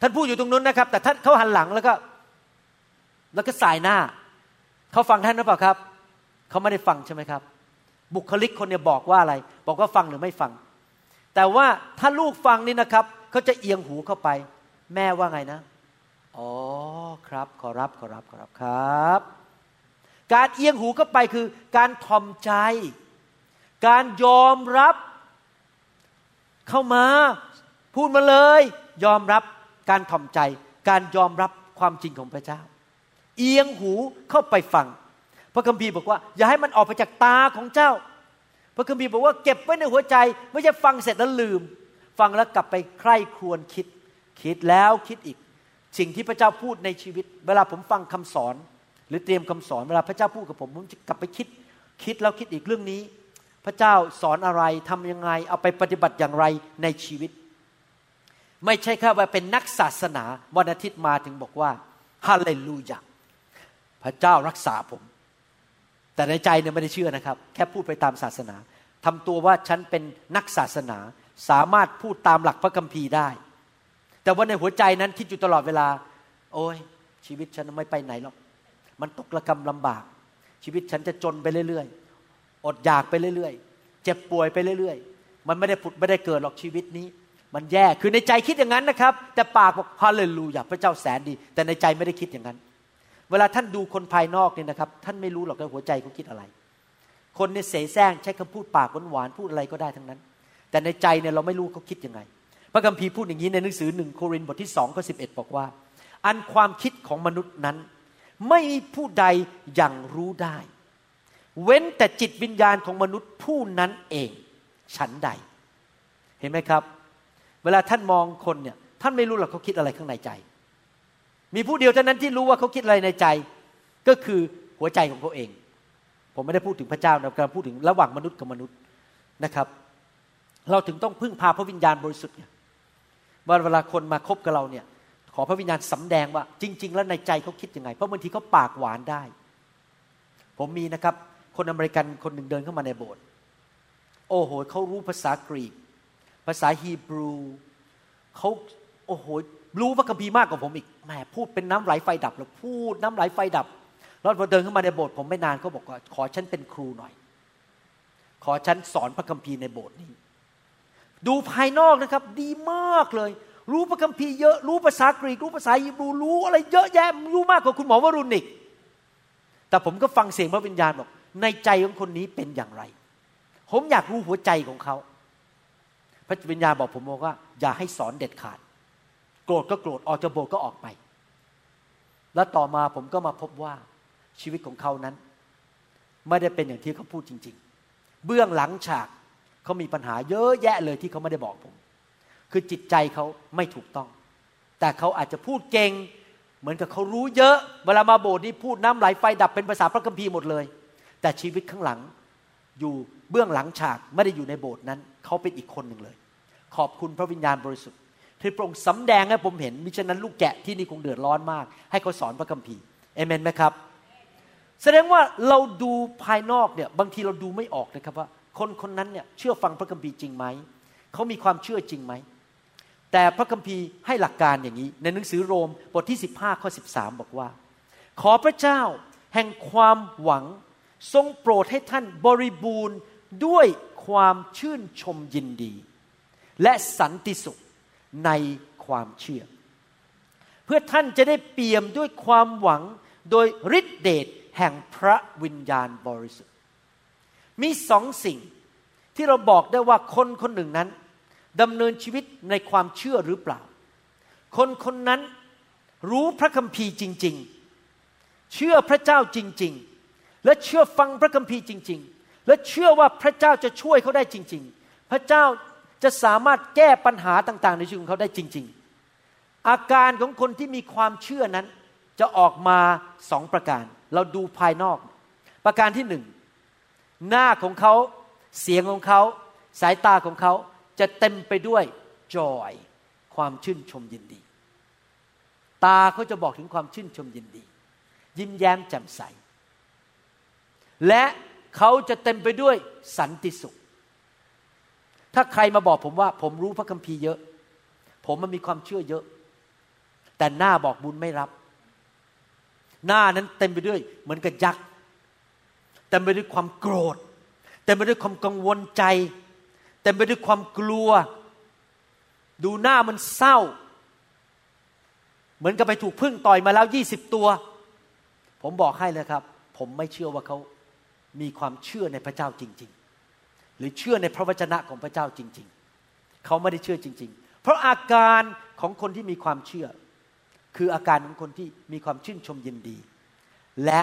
ท่านพูดอยู่ตรงนู้นนะครับ แต่ท่านเขาหันหลังแล้วก็ แล้วก็สายหน้าเขาฟังท่านหรือเปล่าครับเขาไม่ได้ฟังใช่ไหมครับ บุคลิกคนเนี่ยบอกว่าอะไร บอกว่าฟังหรือไม่ฟัง แต่ว่าถ้าลูกฟังนี่นะครับเขาจะเอียงหูเข้าไป แม่ว่าไงนะอ๋อครับ ขอรับขอรับขอรับครับ การเอียงหูเข้าไปคือการทอมใจ การยอมรับ เข้ามาพูดมาเลย ยอมรับการถ่อมใจ การยอมรับความจริงของพระเจ้า เอียงหูเข้าไปฟัง พระคัมภีร์บอกว่า อย่าให้มันออกไปจากตาของเจ้า พระคัมภีร์บอกว่าเก็บไว้ในหัวใจ ไม่ใช่ฟังเสร็จแล้วลืม ฟังแล้วกลับไปใคร่ครวญคิด คิดแล้วคิดอีก สิ่งที่พระเจ้าพูดในชีวิต เวลาผมฟังคำสอน หรือเตรียมคำสอน เวลาพระเจ้าพูดกับผมผมจะกลับไปคิด คิดแล้วคิดอีกเรื่องนี้ พระเจ้าสอนอะไรทำยังไง เอาไปปฏิบัติอย่างไรในชีวิต ไม่ใช่แค่ว่าเป็นนักศาสนาวันอาทิตย์มาถึงบอกว่าฮาเลลูยาพระเจ้ารักษาผม แต่ในใจเนี่ยไม่ได้เชื่อนะครับ แค่พูดไปตามศาสนาทำตัวว่าฉันเป็นนักศาสนา สามารถพูดตามหลักพระคัมภีร์ได้ แต่ว่าในหัวใจนั้นคิดอยู่ตลอดเวลา โอ้ยชีวิตฉันไม่ไปไหนหรอกมันตกระกำลำบาก ชีวิตฉันจะจนไปเรื่อยๆ อดอยากไปเรื่อยๆ เจ็บป่วยไปเรื่อยๆ มันไม่ได้ผุดไม่ได้เกิดหรอกชีวิตนี้ มันแย่ คือในใจคิดอย่างนั้นนะครับ แต่ปากบอกฮาเลลูยาพระเจ้าแสนดี แต่ในใจไม่ได้คิดอย่างนั้น เวลาท่านดูคนภายนอกเนี่ยนะครับ ท่านไม่รู้หรอกว่าหัวใจเขาคิดอะไร คนเนี่ยเสแสร้งใช้คำพูดปากหวานๆ พูดอะไรก็ได้ทั้งนั้น แต่ในใจเนี่ยเราไม่รู้เขาคิดยังไง พระคัมภีร์พูดอย่างนี้ในหนังสือหนึ่งโครินธ์บทที่สองข้อสิบเอ็ดบอกว่า อันความคิดของมนุษย์นั้น ไม่มีผู้ใดอย่างรู้ได้ เว้นแต่จิตวิญญาณของมนุษย์ผู้นั้นเอง ฉันใด เห็นไหมครับ เวลาท่านมองคนเนี่ย ท่านไม่รู้หรอกเขาคิดอะไรข้างในใจ มีผู้เดียวเท่านั้นที่รู้ว่าเขาคิดอะไรในใจ ก็คือหัวใจของเขาเอง ผมไม่ได้พูดถึงพระเจ้านะกำลังพูดถึงระหว่างมนุษย์กับมนุษย์นะครับ เราถึงต้องพึ่งพาพระวิญญาณบริสุทธิ์เนี่ยว่าเวลาคนมาคบกับเราเนี่ย ขอพระวิญญาณสำแดงว่า จริง ๆ แล้วในใจเขาคิดยังไง เพราะบางทีเขาปากหวานได้ ผมมีนะครับ คนอเมริกันคนหนึ่งเดินเข้ามาในโบสถ์โอ้โหเขารู้ภาษากรีก ภาษาฮีบรูเขาโอ้โหรู้พระคัมภีร์มากกว่าผมอีกแหมพูดเป็นน้ำไหลไฟดับแล้วพูดน้ำไหลไฟดับแล้วพอเดินเข้ามาในโบสถ์ผมไม่นานเขาบอกว่าขอฉันเป็นครูหน่อย ขอฉันสอนพระคัมภีร์ในโบสถ์นี้ ดูภายนอกนะครับ ดีมากเลย รู้พระคัมภีร์เยอะรู้ภาษากรีก รู้ภาษาฮีบรูรู้อะไรเยอะแยะรู้มากกว่าคุณหมอวรุณอีกแต่ผมก็ฟังเสียงพระวิญญาณบอก ในใจของคนนี้เป็นอย่างไร ผมอยากรู้หัวใจของเขา พระวิญญาณบอกผมบอกว่า อย่าให้สอนเด็ดขาด โกรธก็โกรธออกจากโบสถ์ก็ออกไป แล้วต่อมาผมก็มาพบว่าชีวิตของเขานั้น ไม่ได้เป็นอย่างที่เขาพูดจริง ๆ เบื้องหลังฉากเขามีปัญหาเยอะแยะเลยที่เขาไม่ได้บอกผม คือจิตใจเขาไม่ถูกต้อง แต่เขาอาจจะพูดเก่ง เหมือนกับเขารู้เยอะ เวลามาโบสถ์นี่พูดน้ำไหลไฟดับเป็นภาษาพระคัมภีร์หมดเลย แต่ชีวิตข้างหลังอยู่เบื้องหลังฉากไม่ได้อยู่ในโบสถ์นั้น เขาเป็นอีกคนหนึ่งเลย ขอบคุณพระวิญญาณบริสุทธิ์ที่พระองค์สำแดงให้ผมเห็นมิฉะนั้นลูกแกะที่นี่คงเดือดร้อนมาก ให้เขาสอนพระคัมภีร์เอเมนไหมครับ แสดงว่าเราดูภายนอกเนี่ยบางทีเราดูไม่ออกนะครับว่า คนคนนั้นเนี่ยเชื่อฟังพระคัมภีร์จริงไหมเขามีความเชื่อจริงไหมแต่พระคัมภีร์ให้หลักการอย่างนี้ ในหนังสือโรมบทที่ 15 ข้อ 13 บอกว่า ขอพระเจ้าแห่งความหวัง ทรงโปรดให้ท่านบริบูรณ์ด้วยความชื่นชมยินดี และสันติสุขในความเชื่อ เพื่อท่านจะได้เปี่ยมด้วยความหวังโดยฤทธิเดชแห่งพระวิญญาณบริสุทธิ์มีสองสิ่งที่เราบอกได้ว่าคนคนหนึ่งนั้นดำเนินชีวิตในความเชื่อหรือเปล่า คนคนนั้นรู้พระคัมภีร์จริง ๆ เชื่อพระเจ้าจริง ๆ และเชื่อฟังพระคัมภีร์จริง ๆ และเชื่อว่าพระเจ้าจะช่วยเขาได้จริง ๆ พระเจ้าจะสามารถแก้ปัญหาต่าง ๆ ในชีวิตของเขาได้จริง ๆ อาการของคนที่มีความเชื่อนั้นจะออกมาสองประการ เราดูภายนอก ประการที่หนึ่งหน้าของเขาเสียงของเขา สายตาของเขาจะเต็มไปด้วยจอยความชื่นชมยินดี ตาเขาจะบอกถึงความชื่นชมยินดี ยิ้มแย้มแจ่มใส และเขาจะเต็มไปด้วยสันติสุข ถ้าใครมาบอกผมว่า ผมรู้พระคัมภีร์เยอะ ผมมันมีความเชื่อเยอะ แต่หน้าบอกบุญไม่รับ หน้านั้นเต็มไปด้วย เหมือนกับยักษ์เต็มไปด้วยความโกรธเต็มไปด้วยความกังวลใจเต็มไปด้วยความกลัว ดูหน้ามันเศร้า เหมือนกับไปถูกพึ่งต่อยมาแล้วยี่สิบตัว ผมบอกให้เลยครับ ผมไม่เชื่อว่าเขา มีความเชื่อในพระเจ้าจริง ๆ หรือเชื่อในพระวจนะของพระเจ้าจริง ๆ เขาไม่ได้เชื่อจริง ๆ เพราะอาการของคนที่มีความเชื่อ คืออาการของคนที่มีความชื่นชมยินดี และ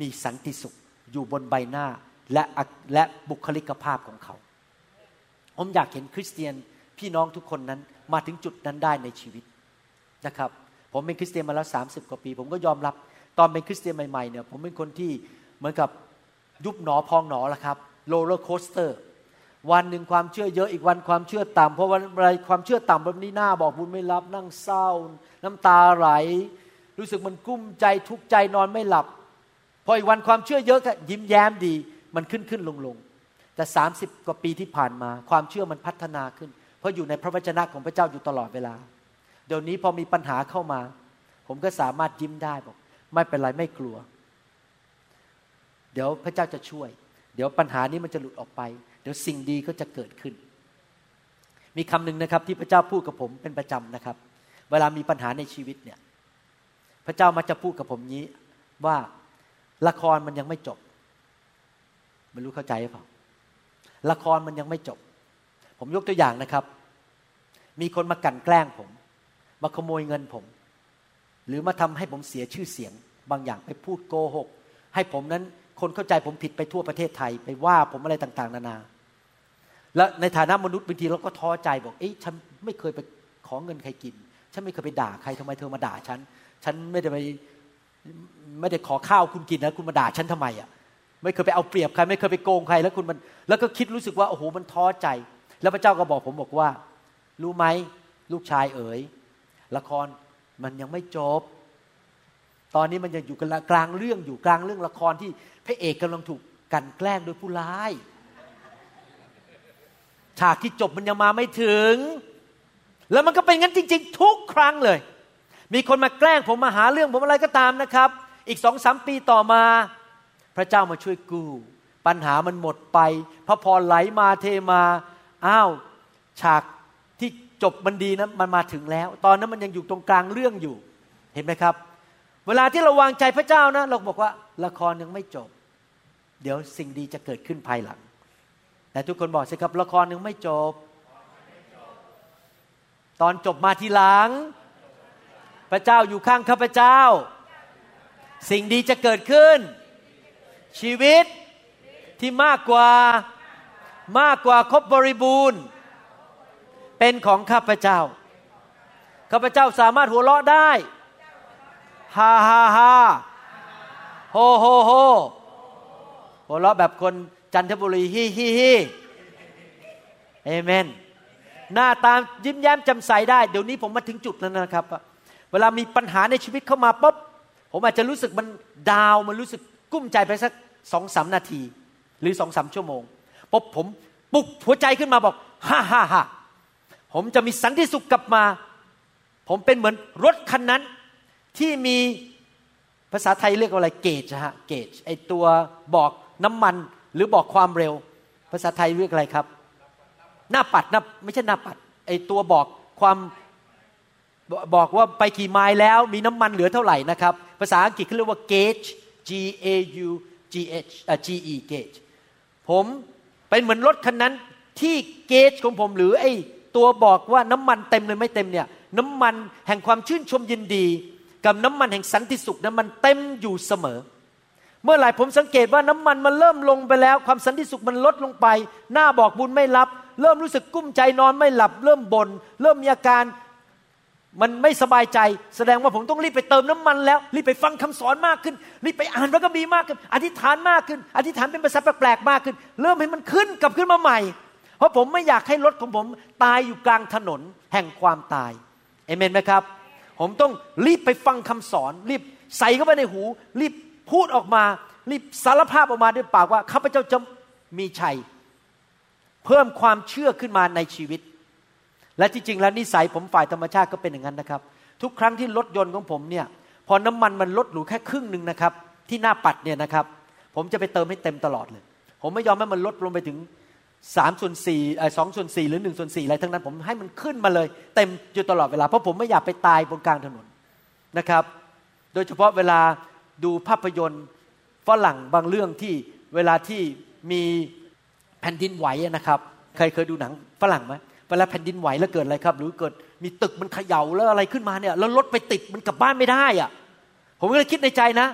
มีสันติสุขอยู่บนใบหน้าและและบุคลิกภาพของเขา ผมอยากเห็นคริสเตียนพี่น้องทุกคนนั้นมาถึงจุดนั้นได้ในชีวิตนะครับ ผมเป็นคริสเตียนมาแล้ว30กว่าปี ผมก็ยอมรับตอนเป็นคริสเตียนใหม่ๆเนี่ยผมเป็นคนที่เหมือนกับ ยุบหนอพองหนอละครับ roller coaster วันหนึ่งความเชื่อเยอะอีกวันความเชื่อต่ำเพราะวันอะไรความเชื่อต่ำแบบนี้หน้าบอกบุญไม่รับนั่งเศร้า น้ำตาไหล รู้สึกมันกุ้มใจทุกใจนอนไม่หลับ พออีกวันความเชื่อเยอะก็ยิ้มแย้มดี มันขึ้นขึ้นลงลงแต่สามสิบกว่าปีที่ผ่านมา ความเชื่อมันพัฒนาขึ้น เพราะอยู่ในพระวจนะของพระเจ้าอยู่ตลอดเวลา เดี๋ยวนี้พอมีปัญหาเข้ามา ผมก็สามารถยิ้มได้บอก ไม่เป็นไรไม่กลัว เดี๋ยวพระเจ้าจะช่วย เดี๋ยวปัญหานี้มันจะหลุดออกไป เดี๋ยวสิ่งดีก็จะเกิดขึ้น มีคำหนึ่งนะครับที่พระเจ้าพูดกับผมเป็นประจำนะครับ เวลามีปัญหาในชีวิตเนี่ย พระเจ้ามักจะพูดกับผมนี้ว่าละครมันยังไม่จบไม่รู้เข้าใจหรือเปล่าละครมันยังไม่จบ ผมยกตัวอย่างนะครับ มีคนมากั่นแกล้งผม มาขโมยเงินผม หรือมาทำให้ผมเสียชื่อเสียง บางอย่างไปพูดโกหก ให้ผมนั้น คนเข้าใจผมผิดไปทั่วประเทศไทย ไปว่าผมอะไรต่าง ๆ นานา และในฐานะมนุษย์บางทีเราก็ท้อใจบอกเอ๊ะฉันไม่เคยไปขอเงินใครกิน ฉันไม่เคยไปด่าใครทำไมเธอมาด่าฉัน ฉันไม่ได้ไปไม่ได้ขอข้าวคุณกินนะคุณมาด่าฉันทำไมอะไม่เคยไปเอาเปรียบใคร ไม่เคยไปโกงใครแล้วคุณมัน แล้วก็คิดรู้สึกว่าโอ้โหมันท้อใจ แล้วพระเจ้าก็บอกผมบอกว่า รู้ไหมลูกชายเอ๋ยละครมันยังไม่จบ ตอนนี้มันยังอยู่กลางเรื่องอยู่กลางเรื่องละครที่พระเอกกำลังถูกกันแกล้งโดยผู้ร้าย ฉากที่จบมันยังมาไม่ถึง แล้วมันก็เป็นงั้นจริง ๆ ทุกครั้งเลย มีคนมาแกล้งผมมาหาเรื่องผมอะไรก็ตามนะครับ อีกสองสามปีต่อมา พระเจ้ามาช่วยกู้ ปัญหามันหมดไป พระพรไหลมาเทมาอ้าวฉากที่จบมันดีนะมันมาถึงแล้ว ตอนนั้นมันยังอยู่ตรงกลางเรื่องอยู่ เห็นไหมครับ เวลาที่เราวางใจพระเจ้านะ เราบอกว่าละครยังไม่จบ เดี๋ยวสิ่งดีจะเกิดขึ้นภายหลัง แต่ทุกคนบอกสิครับละครยังไม่จบ ตอนจบมาทีหลัง พระเจ้าอยู่ข้างข้าพเจ้า สิ่งดีจะเกิดขึ้น ชีวิตที่มากกว่ามากกว่าครบบริบูรณ์ เป็นของข้าพเจ้าข้าพเจ้าสามารถหัวเราะได้ ฮ่าฮ่าฮ่าโฮโฮโฮหัวเราะแบบคนจันทบุรีฮิฮิฮิเอเมน หน้าตายิ้มแย้มจำใสได้ เดี๋ยวนี้ผมมาถึงจุดแล้วนะครับ เวลามีปัญหาในชีวิตเข้ามาปุ๊บผมอาจจะรู้สึกมันดาวมันรู้สึกกุ้มใจไปสักสองสามนาที หรือสองสามชั่วโมงพบผมปลุกหัวใจขึ้นมาบอกฮ่าฮ่าฮ่าผมจะมีสันติสุขกลับมา ผมเป็นเหมือนรถคันนั้น ที่มีภาษาไทยเรียกว่าอะไรเกจฮะเกจไอตัวบอกน้ำมันหรือบอกความเร็ว ภาษาไทยเรียกอะไรครับ หน้าปัดนะไม่ใช่หน้าปัดไอตัวบอกความบอกว่าไปกี่ไมล์แล้วมีน้ำมันเหลือเท่าไหร่นะครับ ภาษาอังกฤษเขาเรียกว่า gauge G A U G H อ่า G E gauge ผมเป็นเหมือนรถคันนั้นที่เกจของผมหรือไอตัวบอกว่าน้ำมันเต็มเลยไม่เต็มเนี่ยน้ำมันแห่งความชื่นชมยินดี กับน้ำมันแห่งสันติสุขนั้นมันเต็มอยู่เสมอ เมื่อไหร่ผมสังเกตว่าน้ำมันมันเริ่มลงไปแล้ว ความสันติสุขมันลดลงไป หน้าบอกบุญไม่รับ เริ่มรู้สึกกุ้มใจนอนไม่หลับ เริ่มบน่นเริ่มมีอาการมันไม่สบายใจ แสดงว่าผมต้องรีบไปเติมน้ำมันแล้ว รีบไปฟังคำสอนมากขึ้น รีบไปอ่านพระคัมภีร์มากขึ้น อธิษฐานมากขึ้น อธิษฐานเป็นภาษาแปลกๆมากขึ้น เริ่มให้มันขึ้นกลับขึ้นมาใหม่ เพราะผมไม่อยากให้รถของผมตายอยู่กลางถนนแห่งความตายเอเมนไหมครับ ผมต้องรีบไปฟังคำสอน รีบใส่เข้าไปในหู รีบพูดออกมา รีบสารภาพออกมาด้วยปากว่าข้าพเจ้าจะมีชัย เพิ่มความเชื่อขึ้นมาในชีวิต และที่จริงแล้วนิสัยผมฝ่ายธรรมชาติก็เป็นอย่างนั้นนะครับ ทุกครั้งที่รถยนต์ของผมเนี่ย พอน้ำมันมันลดหรูแค่ครึ่งหนึ่งนะครับ ที่หน้าปัดเนี่ยนะครับ ผมจะไปเติมให้เต็มตลอดเลย ผมไม่ยอมให้มันลดลงไปถึง สามส่วนสี่สองส่วนสี่หรือหนึ่งส่วนสี่อะไรทั้งนั้น ผมให้มันขึ้นมาเลย เต็มอยู่ตลอดเวลา เพราะผมไม่อยากไปตายบนกลางถนนนะครับ โดยเฉพาะเวลาดูภาพยนตร์ฝรั่งบางเรื่องที่เวลาที่มีแผ่นดินไหวนะครับ ใครเคยดูหนังฝรั่งไหมเวลาแผ่นดินไหวแล้วเกิดอะไรครับ หรือเกิดมีตึกมันเขย่าแล้วอะไรขึ้นมาเนี่ยแล้วรถไปติดมันกลับบ้านไม่ได้อะผมก็เลยคิดในใจนะ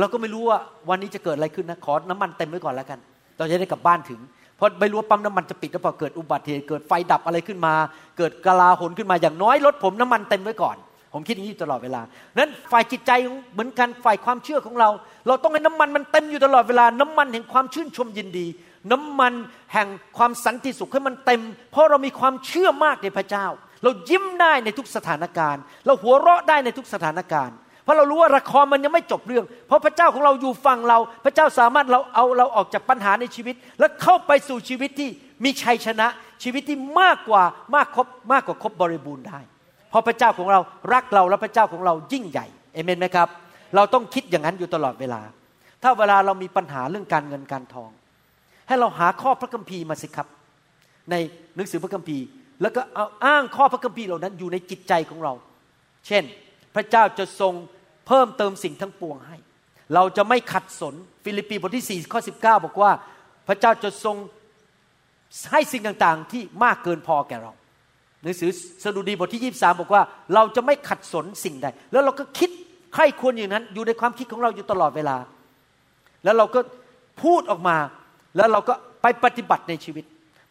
เราก็ไม่รู้ว่าวันนี้จะเกิดอะไรขึ้นนะขอน้ำมันเต็มไว้ก่อนแล้วกันเราจะได้กลับบ้านถึง ราะไม่รู้ว่าปั๊มน้ำมันจะปิดหรือเปล่าเกิดอุบัติเหตุเกิดไฟดับอะไรขึ้นมา เกิดกลาหนขึ้นมาอย่างน้อยรถผมน้ำมันเต็มไว้ก่อน ผมคิดอย่างนี้ตลอดเวลา นั้นฝ่ายจิตใจเหมือนกันฝ่ายความเชื่อของเรา เราต้องให้น้ำมันมันเต็มอยู่ตลอดเวลา น้ำมันแห่งความชื่นชมยินดี น้ำมันแห่งความสันติสุขให้มันเต็ม เพราะเรามีความเชื่อมากในพระเจ้า เรายิ้มได้ในทุกสถานการณ์ เราหัวเราะได้ในทุกสถานการณ์ เพราะเรารู้ว่าละครมันยังไม่จบเรื่อง เพราะพระเจ้าของเราอยู่ฝั่งเรา พระเจ้าสามารถเราเอาเราออกจากปัญหาในชีวิต และเข้าไปสู่ชีวิตที่มีชัยชนะ ชีวิตที่มากกว่ามากครบมากกว่าครบบริบูรณ์ได้ เพราะพระเจ้าของเรารักเราและพระเจ้าของเรายิ่งใหญ่เอเมนไหมครับ เราต้องคิดอย่างนั้นอยู่ตลอดเวลา ถ้าเวลาเรามีปัญหาเรื่องการเงินการทอง ให้เราหาข้อพระคัมภีร์มาสิครับ ในหนังสือพระคัมภีร์ แล้วก็เอาอ้างข้อพระคัมภีร์เหล่านั้นอยู่ในจิตใจของเรา เช่น พระเจ้าจะทรงเพิ่มเติมสิ่งทั้งปวงให้ เราจะไม่ขัดสนฟิลิปปีบทที่4ข้อ19 บอกว่า พระเจ้าจะทรงให้สิ่งต่างๆ ที่มากเกินพอแก่เราหนังสือสดุดีบทที่ 23 บอกว่า เราจะไม่ขัดสนสิ่งใด แล้วเราก็คิดใครควรอย่างนั้น อยู่ในความคิดของเราอยู่ตลอดเวลา แล้วเราก็พูดออกมา แล้วเราก็ไปปฏิบัติในชีวิต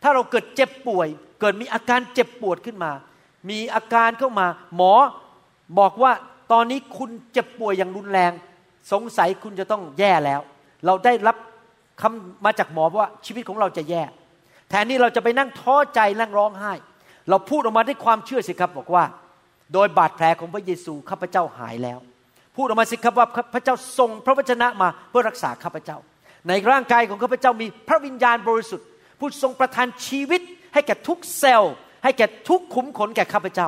ถ้าเราเกิดเจ็บป่วย เกิดมีอาการเจ็บปวดขึ้นมา มีอาการเข้ามา หมอ บอกว่าตอนนี้คุณเจ็บป่วยอย่างรุนแรง สงสัยคุณจะต้องแย่แล้ว เราได้รับคำมาจากหมอว่าชีวิตของเราจะแย่ แทนนี้เราจะไปนั่งท้อใจนั่งร้องไห้ เราพูดออกมาด้วยความเชื่อสิครับบอกว่า โดยบาดแผลของพระเยซูข้าพเจ้าหายแล้ว พูดออกมาสิครับว่าพระเจ้าทรงพระวจนะมาเพื่อรักษาข้าพเจ้า ในร่างกายของข้าพเจ้ามีพระวิญญาณบริสุทธิ์ผู้ทรงประทานชีวิต ให้แก่ทุกเซลล์ ให้แก่ทุกขุมขนแก่ข้าพเจ้า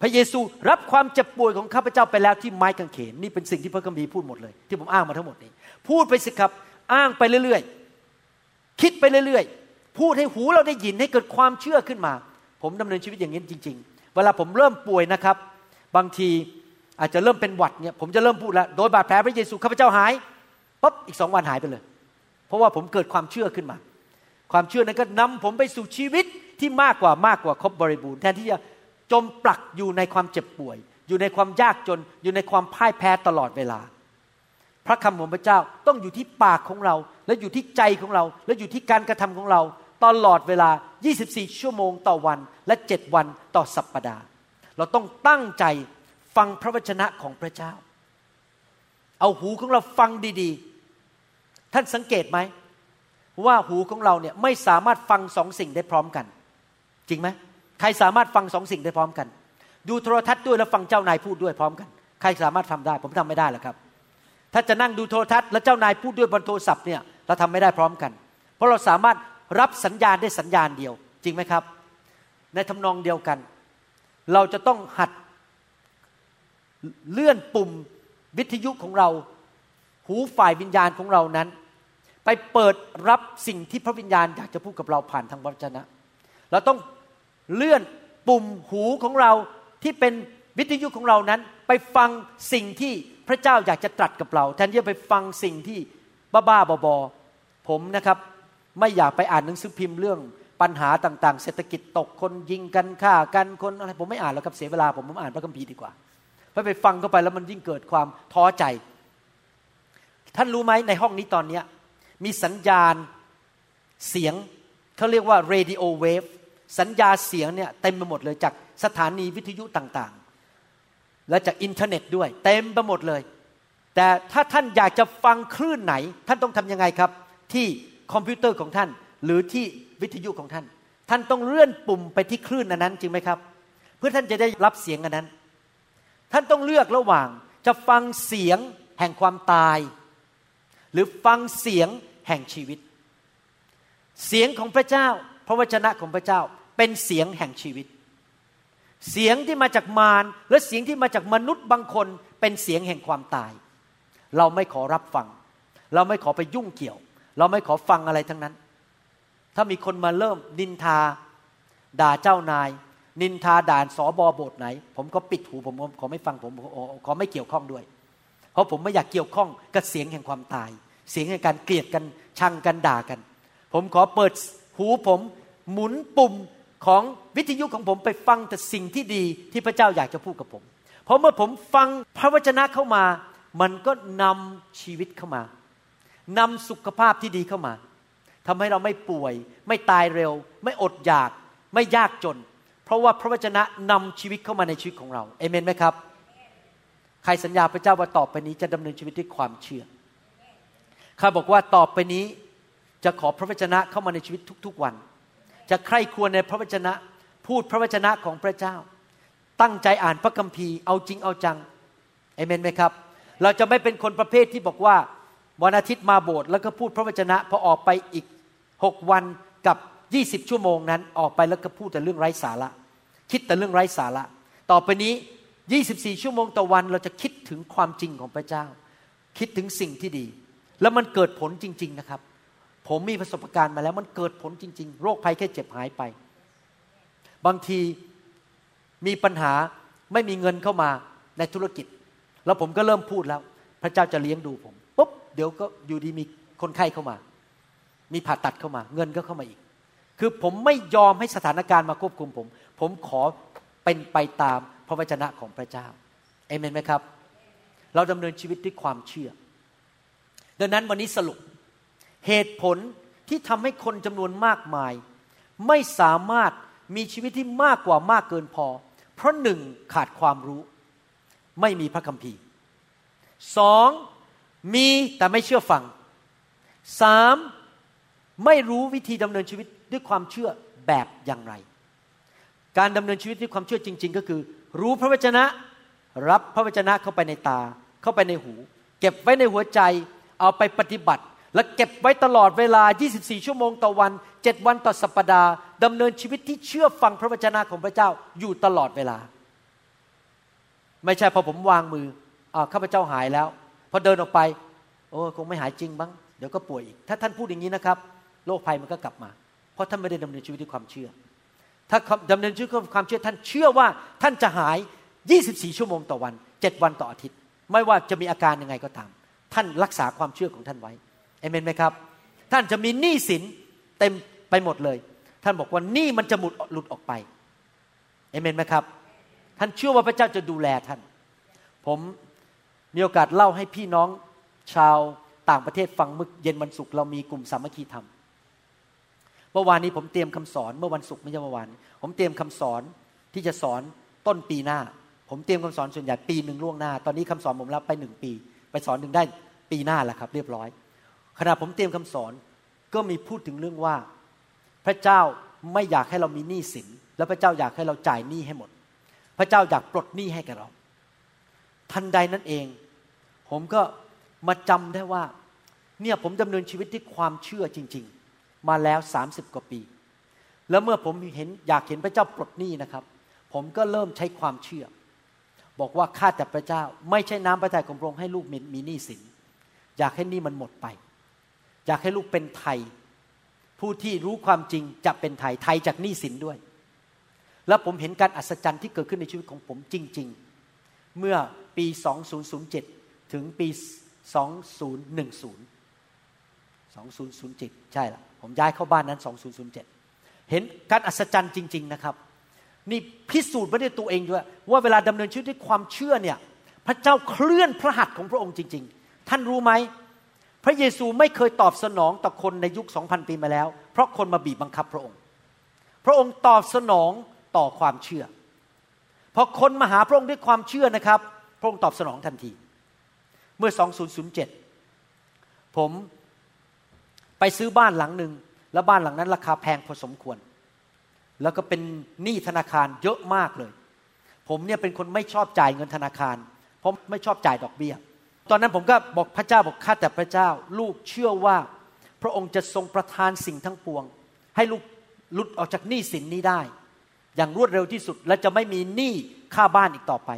พระเยซูรับความเจ็บป่วยของข้าพเจ้าไปแล้วที่ไม้กางเขนนี่เป็นสิ่งที่พระคัมภีร์พูดหมดเลย ที่ผมอ้างมาทั้งหมดนี้พูดไปสิครับอ้างไปเรื่อยๆ คิดไปเรื่อยๆ พูดให้หูเราได้ยินให้เกิดความเชื่อขึ้นมา ผมดำเนินชีวิตอย่างนี้จริง ๆ เวลาผมเริ่มป่วยนะครับ บางทีอาจจะเริ่มเป็นหวัดเนี่ยผมจะเริ่มพูดแล้วโดยบาดแผลพระเยซูข้าพเจ้าหายปั๊บอีกสองวันหายไปเลย เพราะว่าผมเกิดความเชื่อขึ้นมา ความเชื่อนั้นก็นำผมไปสู่ชีวิตที่มากกว่ามากกว่าครบบริบูรณ์แทนที่จะ จมปลักอยู่ในความเจ็บป่วย อยู่ในความยากจน อยู่ในความพ่ายแพ้ตลอดเวลา พระคำของพระเจ้าต้องอยู่ที่ปากของเรา และอยู่ที่ใจของเรา และอยู่ที่การกระทำของเรา ตลอดเวลา 24 ชั่วโมงต่อวันและ 7 วันต่อสัปปดาห์ เราต้องตั้งใจฟังพระวจนะของพระเจ้า เอาหูของเราฟังดีๆ ท่านสังเกตไหมว่าหูของเราเนี่ยไม่สามารถฟังสองสิ่งได้พร้อมกัน จริงไหม ใครสามารถฟังสองสิ่งได้พร้อมกัน ดูโทรทัศน์ด้วยแล้วฟังเจ้านายพูดด้วยพร้อมกัน ใครสามารถทำได้ ผมทำไม่ได้หรอกครับ ถ้าจะนั่งดูโทรทัศน์แล้วเจ้านายพูดด้วยบนโทรศัพท์เนี่ยเราทำไม่ได้พร้อมกัน เพราะเราสามารถรับสัญญาณได้สัญญาณเดียว จริงไหมครับ ในทำนองเดียวกัน เราจะต้องหัดเลื่อนปุ่มวิทยุของเรา หูฝ่ายวิญญาณของเรานั้น ไปเปิดรับสิ่งที่พระวิญญาณอยากจะพูดกับเราผ่านทางวจนะ เราต้อง เลื่อนปุ่มหูของเราที่เป็นวิทยุของเรานั้น ไปฟังสิ่งที่พระเจ้าอยากจะตรัสกับเราแทนที่จะไปฟังสิ่งที่บ้าๆบอๆผมนะครับไม่อยากไปอ่านหนังสือพิมพ์เรื่องปัญหาต่างๆ เศรษฐกิจตกคนยิงกันฆ่ากันคนอะไรผมไม่อ่านแล้วครับเสียเวลาผมผมอ่านพระคัมภีร์ดีกว่าเพราะไปฟังเข้าไปแล้วมันยิ่งเกิดความท้อใจ ท่านรู้ไหมในห้องนี้ตอนนี้มีสัญญาณเสียงเขาเรียกว่า radio wave สัญญาณเสียงเนี่ยเต็มไปหมดเลยจากสถานีวิทยุต่างๆ และจากอินเทอร์เน็ตด้วย เต็มไปหมดเลย แต่ถ้าท่านอยากจะฟังคลื่นไหน ท่านต้องทำยังไงครับ ที่คอมพิวเตอร์ของท่าน หรือที่วิทยุของท่าน ท่านต้องเลื่อนปุ่มไปที่คลื่นนั้นจริงไหมครับ เพื่อท่านจะได้รับเสียงอันนั้น ท่านต้องเลือกระหว่างจะฟังเสียงแห่งความตาย หรือฟังเสียงแห่งชีวิต เสียงของพระเจ้า พระวจนะของพระเจ้า เป็นเสียงแห่งชีวิต เสียงที่มาจากมารและเสียงที่มาจากมนุษย์บางคนเป็นเสียงแห่งความตาย เราไม่ขอรับฟัง เราไม่ขอไปยุ่งเกี่ยว เราไม่ขอฟังอะไรทั้งนั้น ถ้ามีคนมาเริ่มนินทา ด่าเจ้านาย นินทาด่านสอบอโบสไหน ผมก็ปิดหูผมขอไม่ฟังผมขอไม่เกี่ยวข้องด้วย เพราะผมไม่อยากเกี่ยวข้องกับเสียงแห่งความตาย เสียงแห่งการเกลียดกันชังกันด่ากัน ผมขอเปิดหูผมหมุนปุ่ม ของวิทยุของผมไปฟังแต่สิ่งที่ดีที่พระเจ้าอยากจะพูดกับผม เพราะเมื่อผมฟังพระวจนะเข้ามา มันก็นำชีวิตเข้ามา นำสุขภาพที่ดีเข้ามาทำให้เราไม่ป่วย ไม่ตายเร็ว ไม่อดอยาก ไม่ยากจน เพราะว่าพระวจนะนำชีวิตเข้ามาในชีวิตของเราเอเมนไหมครับ ใครสัญญาพระเจ้าว่าต่อไปนี้จะดำเนินชีวิตด้วยความเชื่อข้าบอกว่าต่อไปนี้จะขอพระวจนะเข้ามาในชีวิตทุก ๆวัน จะใคร่ครวญในพระวจนะ พูดพระวจนะของพระเจ้า ตั้งใจอ่านพระคัมภีร์เอาจริงเอาจังเอเมนไหมครับ เราจะไม่เป็นคนประเภทที่บอกว่าวันอาทิตย์มาโบสถ์แล้วก็พูดพระวจนะพอออกไปอีกหกวันกับยี่สิบชั่วโมงนั้นออกไปแล้วก็พูดแต่เรื่องไร้สาระ คิดแต่เรื่องไร้สาระ ต่อไปนี้ยี่สิบสี่ชั่วโมงต่อวันเราจะคิดถึงความจริงของพระเจ้า คิดถึงสิ่งที่ดี แล้วมันเกิดผลจริง ๆนะครับ ผมมีประสบการณ์มาแล้วมันเกิดผลจริง ๆ โรคภัยแค่เจ็บหายไป บางทีมีปัญหาไม่มีเงินเข้ามาในธุรกิจ แล้วผมก็เริ่มพูดแล้ว พระเจ้าจะเลี้ยงดูผมปุ๊บเดี๋ยวก็อยู่ดีมีคนไข้เข้ามา มีผ่าตัดเข้ามา เงินก็เข้ามาอีก คือผมไม่ยอมให้สถานการณ์มาควบคุมผม ผมขอเป็นไปตามพระวจนะของพระเจ้าเอเมนไหมครับ เราดำเนินชีวิตด้วยความเชื่อ ดังนั้นวันนี้สรุป เหตุผลที่ทำให้คนจำนวนมากมาย ไม่สามารถมีชีวิตที่มากกว่ามากเกินพอ เพราะหนึ่งขาดความรู้ ไม่มีพระคัมภีร์สองมีแต่ไม่เชื่อฟังสามไม่รู้วิธีดำเนินชีวิตด้วยความเชื่อแบบอย่างไร การดำเนินชีวิตด้วยความเชื่อจริง ๆ ก็คือ รู้พระวจนะ รับพระวจนะเข้าไปในตา เข้าไปในหู เก็บไว้ในหัวใจ เอาไปปฏิบัติ และเก็บไว้ตลอดเวลา 24 ชั่วโมงต่อวัน 7 วันต่อสัปปดาห์ดำเนินชีวิตที่เชื่อฟังพระวจนะของพระเจ้าอยู่ตลอดเวลา ไม่ใช่พอผมวางมืออข้าพเจ้าหายแล้ว พอเดินออกไป โอ้คงไม่หายจริงบ้างเดี๋ยวก็ป่วยอีก ถ้าท่านพูดอย่างนี้นะครับ โรคภัยมันก็กลับมา เพราะท่านไม่ได้ดำเนินชีวิตด้วยความเชื่อ ถ้าดำเนินชีวิตด้วยความเชื่อท่านเชื่อว่าท่านจะหาย 24 ชั่วโมงต่อวัน 7 วันต่ออาทิตย์ ไม่ว่าจะมีอาการยังไงก็ตาม ท่านรักษาความเชื่อของท่านไว้ เอเมนไหมครับ ท่านจะมีหนี้สินเต็มไปหมดเลย ท่านบอกว่าหนี้มันจะหมุดหลุดออกไปเอเมนไหมครับ ท่านเชื่อว่าพระเจ้าจะดูแลท่าน ผมมีโอกาสเล่าให้พี่น้องชาวต่างประเทศฟังเมื่อเย็นวันศุกร์เรามีกลุ่มสามัคคีธรรมเมื่อวานนี้ผมเตรียมคำสอนเมื่อวันศุกร์ไม่ใช่เมื่อวานผมเตรียมคำสอนที่จะสอนต้นปีหน้า ผมเตรียมคำสอนส่วนใหญ่ปีหนึ่งล่วงหน้า ตอนนี้คำสอนผมรับไปหนึ่งปี ไปสอนหนึ่งได้ปีหน้าแล้วครับ เรียบร้อย ขณะผมเตรียมคำสอนก็มีพูดถึงเรื่องว่า พระเจ้าไม่อยากให้เรามีหนี้สิน แล้วพระเจ้าอยากให้เราจ่ายหนี้ให้หมด พระเจ้าอยากปลดหนี้ให้แกเรา ทันใดนั้นเอง ผมก็มาจำได้ว่า เนี่ยผมดำเนินชีวิตที่ความเชื่อจริง ๆ มาแล้วสามสิบกว่าปี แล้วเมื่อผมเห็นอยากเห็นพระเจ้าปลดหนี้นะครับ ผมก็เริ่มใช้ความเชื่อ บอกว่าข้าแต่พระเจ้า ไม่ใช่น้ำพระทัยของพระองค์ให้ลูกมีหนี้สิน อยากให้หนี้มันหมดไป อยากให้ลูกเป็นไทย ผู้ที่รู้ความจริงจะเป็นไทยไทยจากหนี้สินด้วย แล้วผมเห็นการอัศจรรย์ที่เกิดขึ้นในชีวิตของผมจริง ๆ เมื่อปี 2007 ถึงปี 2010 2007 ใช่ละผมย้ายเข้าบ้านนั้น 2007 เห็นการอัศจรรย์จริง ๆนะครับ นี่พิสูจน์ไม่ได้ตัวเองด้วย ว่าเวลาดำเนินชีวิตด้วยความเชื่อเนี่ย พระเจ้าเคลื่อนพระหัตถ์ของพระองค์จริง ๆ ท่านรู้ไหม พระเยซูไม่เคยตอบสนองต่อคนในยุค2,000ปีมาแล้ว เพราะคนมาบีบบังคับพระองค์ พระองค์ตอบสนองต่อความเชื่อพอคนมาหาพระองค์ด้วยความเชื่อนะครับ พระองค์ตอบสนองทันที เมื่อ 2007 ผมไปซื้อบ้านหลังหนึ่งแล้วบ้านหลังนั้นราคาแพงพอสมควร แล้วก็เป็นหนี้ธนาคารเยอะมากเลย ผมเนี่ยเป็นคนไม่ชอบจ่ายเงินธนาคาร เพราะไม่ชอบจ่ายดอกเบี้ย ตอนนั้นผมก็บอกพระเจ้าบอกข้าแต่พระเจ้า ลูกเชื่อว่าพระองค์จะทรงประทานสิ่งทั้งปวง ให้ลูกหลุดออกจากหนี้สินนี้ได้ อย่างรวดเร็วที่สุดและจะไม่มีหนี้ค่าบ้านอีกต่อไป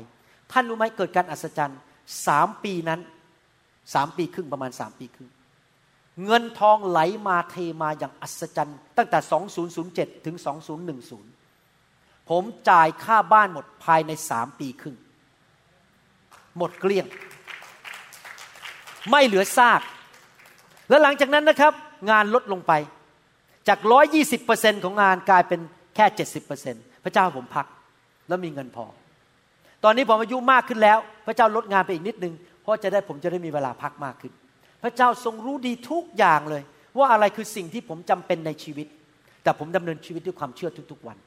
ท่านรู้ไหมเกิดการอัศจรรย์สามปีนั้นสามปีครึ่งประมาณสามปีครึ่งเงินทองไหลมาเทมาอย่างอัศจรรย์ ตั้งแต่ 2007 ถึง 2010 ผมจ่ายค่าบ้านหมดภายในสามปีครึ่ง หมดเกลี้ยง ไม่เหลือซาก แล้วหลังจากนั้นนะครับ งานลดลงไป จาก 120%ของงานกลายเป็นแค่ 70%พระเจ้าผมพัก แล้วมีเงินพอ ตอนนี้ผมอายุมากขึ้นแล้ว พระเจ้าลดงานไปอีกนิดนึง เพราะจะได้ผมจะได้มีเวลาพักมากขึ้น พระเจ้าทรงรู้ดีทุกอย่างเลย ว่าอะไรคือสิ่งที่ผมจำเป็นในชีวิต แต่ผมดำเนินชีวิตด้วยความเชื่อทุกๆวัน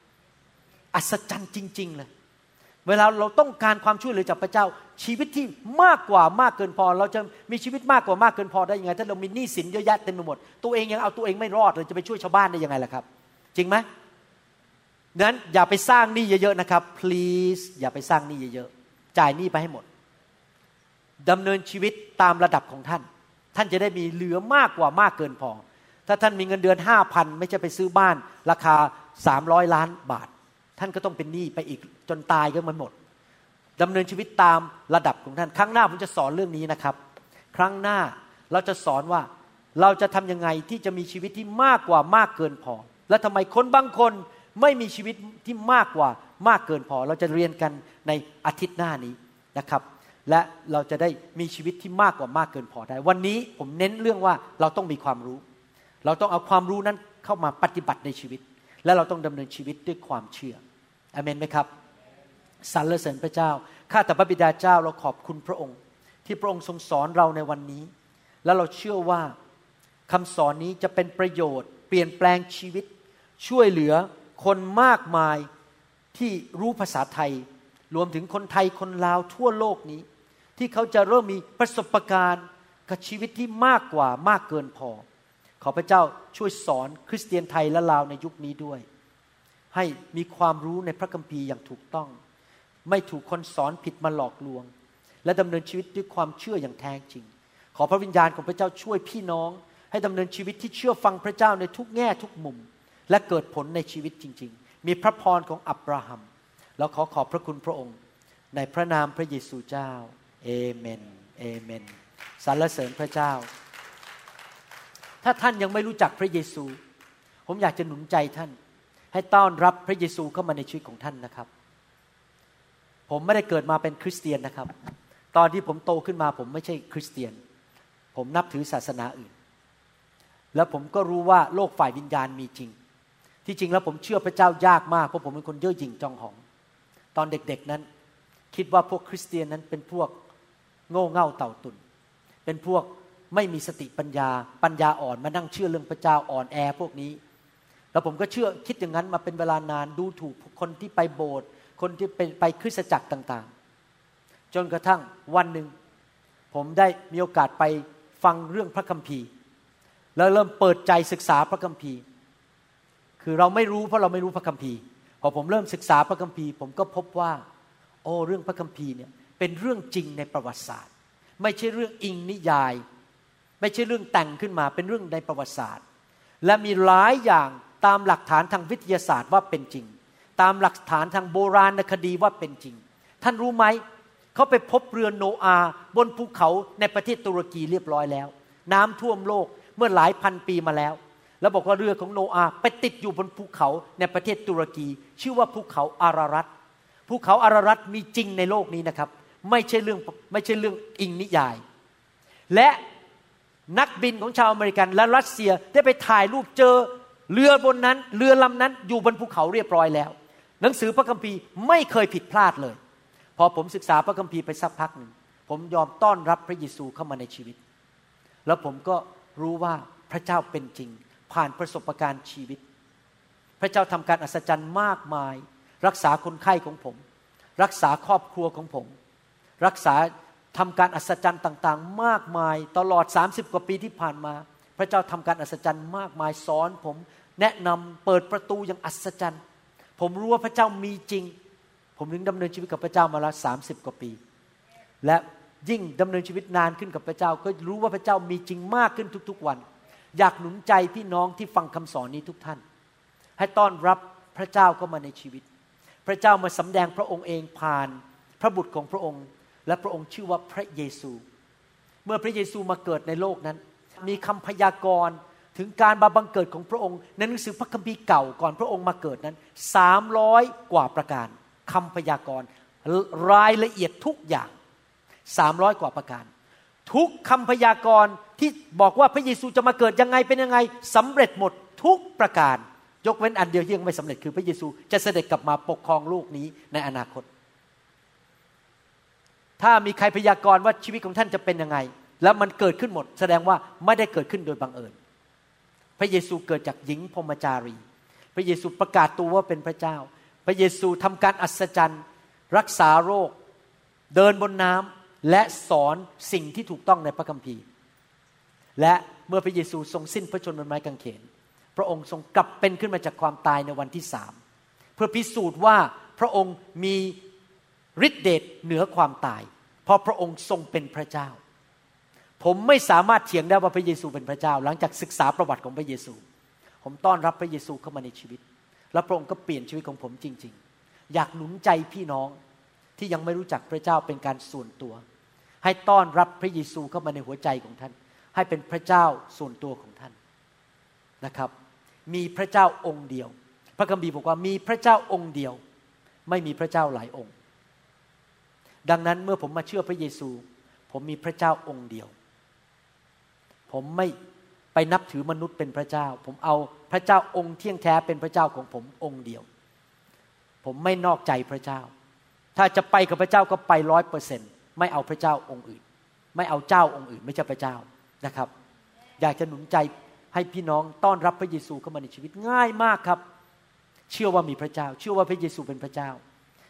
อัศจรรย์จริง ๆ เลย เวลาเราต้องการความช่วยเหลือจากพระเจ้า ชีวิตที่มากกว่ามากเกินพอ เราจะมีชีวิตมากกว่ามากเกินพอได้ยังไง ถ้าเรามีหนี้สินเยอะแยะเต็มไปหมด ตัวเองยังเอาตัวเองไม่รอดเลยจะไปช่วยชาวบ้านได้ยังไงล่ะครับ จริงไหมนั้นอย่าไปสร้างหนี้เยอะๆนะครับ please อย่าไปสร้างหนี้เยอะๆจ่ายหนี้ไปให้หมดดำเนินชีวิตตามระดับของท่าน ท่านจะได้มีเหลือมากกว่ามากเกินพอ ถ้าท่านมีเงินเดือนห้าพันไม่ใช่ไปซื้อบ้าน ราคาสามร้อยล้านบาท ท่านก็ต้องเป็นหนี้ไปอีกจนตายก็มันหมดดำเนินชีวิตตามระดับของท่าน ครั้งหน้าผมจะสอนเรื่องนี้นะครับ ครั้งหน้าเราจะสอนว่าเราจะทํำยังไงที่จะมีชีวิตที่มากกว่ามากเกินพอ และทำไมคนบางคนไม่มีชีวิตที่มากกว่ามากเกินพอ เราจะเรียนกันในอาทิตย์หน้านี้นะครับ และเราจะได้มีชีวิตที่มากกว่ามากเกินพอได้ วันนี้ผมเน้นเรื่องว่าเราต้องมีความรู้ เราต้องเอาความรู้นั้นเข้ามาปฏิบัติในชีวิต และเราต้องดำเนินชีวิตด้วยความเชื่อ อเมนไหมครับสรรเสริญพระเจ้า ข้าแต่พระบิดาเจ้าเราขอบคุณพระองค์ ที่พระองค์ทรงสอนเราในวันนี้ และเราเชื่อว่าคำสอนนี้จะเป็นประโยชน์ เปลี่ยนแปลงชีวิต ช่วยเหลือคนมากมายที่รู้ภาษาไทย รวมถึงคนไทยคนลาวทั่วโลกนี้ ที่เขาจะเริ่มมีประสบการณ์กับชีวิตที่มากกว่ามากเกินพอ ขอพระเจ้าช่วยสอนคริสเตียนไทยและลาวในยุคนี้ด้วย ให้มีความรู้ในพระคัมภีร์อย่างถูกต้อง ไม่ถูกคนสอนผิดมาหลอกลวง และดำเนินชีวิตด้วยความเชื่ออย่างแท้จริง ขอพระวิญญาณของพระเจ้าช่วยพี่น้อง ให้ดำเนินชีวิตที่เชื่อฟังพระเจ้าในทุกแง่ทุกมุม และเกิดผลในชีวิตจริง ๆ มีพระพรของอับราฮัมแล้วขอขอบพระคุณพระองค์ ในพระนามพระเยซูเจ้าเอเมนเอเมนสรรเสริญพระเจ้า ถ้าท่านยังไม่รู้จักพระเยซู ผมอยากจะหนุนใจท่าน ให้ต้อนรับพระเยซูเข้ามาในชีวิตของท่านนะครับ ผมไม่ได้เกิดมาเป็นคริสเตียนนะครับ ตอนที่ผมโตขึ้นมาผมไม่ใช่คริสเตียน ผมนับถือศาสนาอื่น แล้วผมก็รู้ว่าโลกฝ่ายวิญญาณมีจริง ที่จริงแล้วผมเชื่อพระเจ้ายากมากเพราะผมเป็นคนเย่อหยิ่งจองหอง ตอนเด็กๆนั้น คิดว่าพวกคริสเตียนนั้นเป็นพวกโง่เง่าเต่าตุนเป็นพวกไม่มีสติปัญญาปัญญาอ่อนมานั่งเชื่อเรื่องพระเจ้าอ่อนแอพวกนี้ แล้วผมก็เชื่อคิดอย่างนั้นมาเป็นเวลานานดูถูกคนที่ไปโบสถ์คนที่ไปไปคริสตจักรต่างๆ จนกระทั่งวันหนึ่ง ผมได้มีโอกาสไปฟังเรื่องพระคัมภีร์ แล้วเริ่มเปิดใจศึกษาพระคัมภีร์ คือเราไม่รู้เพราะเราไม่รู้พระคัมภีร์พอผมเริ่มศึกษาพระคัมภีร์ ผมก็พบว่า โอ้เรื่องพระคัมภีร์เนี่ยเป็นเรื่องจริงในประวัติศาสตร์ ไม่ใช่เรื่องอิงนิยาย ไม่ใช่เรื่องแต่งขึ้นมาเป็นเรื่องในประวัติศาสตร์ และมีหลายอย่าง ตามหลักฐานทางวิทยาศาสตร์ว่าเป็นจริง ตามหลักฐานทางโบราณคดีว่าเป็นจริง ท่านรู้ไหมเขาไปพบเรือโนอาบนภูเขาในประเทศตุรกีเรียบร้อยแล้ว น้ำท่วมโลกเมื่อหลายพันปีมาแล้ว แล้วบอกว่าเรือของโนอาไปติดอยู่บนภูเขาในประเทศตุรกี ชื่อว่าภูเขาอารารัตภูเขาอารารัตมีจริงในโลกนี้นะครับ ไม่ใช่เรื่องไม่ใช่เรื่องอิงนิยาย และนักบินของชาวอเมริกันและรัสเซียได้ไปถ่ายรูปเจอ เรือบนนั้นเรือลำนั้นอยู่บนภูเขาเรียบร้อยแล้ว หนังสือพระคัมภีร์ไม่เคยผิดพลาดเลย พอผมศึกษาพระคัมภีร์ไปสักพักหนึ่งผมยอมต้อนรับพระเยซูเข้ามาในชีวิต แล้วผมก็รู้ว่าพระเจ้าเป็นจริง ผ่านประสบการณ์ชีวิต พระเจ้าทำการอัศจรรย์มากมาย รักษาคนไข้ของผม รักษาครอบครัวของผม รักษาทำการอัศจรรย์ต่างๆ มากมายตลอด 30 กว่าปีที่ผ่านมา พระเจ้าทำการอัศจรรย์มากมายสอน ผมแนะนำเปิดประตูอย่างอัศจรรย์ ผมรู้ว่าพระเจ้ามีจริง ผมถึงดำเนินชีวิตกับพระเจ้ามาแล้วสาสิบกว่าปี และยิ่งดำเนินชีวิตนานขึ้นกับพระเจ้า ก็รู้ว่าพระเจ้ามีจริงมากขึ้นทุกๆวัน อยากหนุนใจพี่น้องที่ฟังคำสอนนี้ทุกท่าน ให้ต้อนรับพระเจ้าเข้ามาในชีวิต พระเจ้ามาสำแดงพระองค์เองผ่าน พระบุตรของพระองค์ และพระองค์ชื่อว่าพระเยซู เมื่อพระเยซูมาเกิดในโลกนั้น มีคำพยากรณ์ถึงการบาบังเกิดของพระองค์ในหนังสือพระคัมภีร์เก่าก่อนพระองค์มาเกิดนั้นสามร้อยกว่าประการคำพยากรณ์รายละเอียดทุกอย่างสามร้อยกว่าประการ ทุกคำพยากรณ์ที่บอกว่าพระเยซูจะมาเกิดยังไงเป็นยังไงสำเร็จหมดทุกประการ ยกเว้นอันเดียวที่ยังไม่สำเร็จคือพระเยซูจะเสด็จกลับมาปกครองโลกนี้ในอนาคต ถ้ามีใครพยากรณ์ว่าชีวิตของท่านจะเป็นยังไง แล้วมันเกิดขึ้นหมด แสดงว่าไม่ได้เกิดขึ้นโดยบังเอิญ พระเยซูเกิดจากหญิงพมจารี พระเยซูประกาศตัวว่าเป็นพระเจ้า พระเยซูทำการอัศจรรย์ รักษาโรค เดินบนน้ำและสอนสิ่งที่ถูกต้องในพระคัมภีร์ และเมื่อพระเยซูทรงสิ้นพระชนม์บนไม้กางเขน พระองค์ทรงกลับเป็นขึ้นมาจากความตายในวันที่สามเพื่อพิสูจน์ว่าพระองค์มีฤทธิเดชเหนือความตาย เพราะพระองค์ทรงเป็นพระเจ้า ผมไม่สามารถเถียงได้ว่าพระเยซูเป็นพระเจ้า หลังจากศึกษาประวัติของพระเยซู ผมต้อนรับพระเยซูเข้ามาในชีวิต แล้วพระองค์ก็เปลี่ยนชีวิตของผมจริง ๆ อยากหนุนใจพี่น้องที่ยังไม่รู้จักพระเจ้าเป็นการส่วนตัว ให้ต้อนรับพระเยซูเข้ามาในหัวใจของท่าน ให้เป็นพระเจ้าส่วนตัวของท่านนะครับ มีพระเจ้าองค์เดียว พระคัมภีร์บอกว่ามีพระเจ้าองค์เดียว ไม่มีพระเจ้าหลายองค์ ดังนั้นเมื่อผมมาเชื่อพระเยซู ผมมีพระเจ้าองค์เดียว ผมไม่ไปนับถือมนุษย์เป็นพระเจ้า ผมเอาพระเจ้าองค์เที่ยงแท้เป็นพระเจ้าของผมองค์เดียว ผมไม่นอกใจพระเจ้า ถ้าจะไปกับพระเจ้าก็ไปร้อยเปอร์เซ็นไม่เอาพระเจ้าองค์อื่น ไม่เอาเจ้าองค์อื่น ไม่ใช่พระเจ้านะครับ อยากจะหนุนใจให้พี่น้องต้อนรับพระเยซูเข้ามาในชีวิตง่ายมากครับ เชื่อว่ามีพระเจ้า เชื่อว่าพระเยซูเป็นพระเจ้า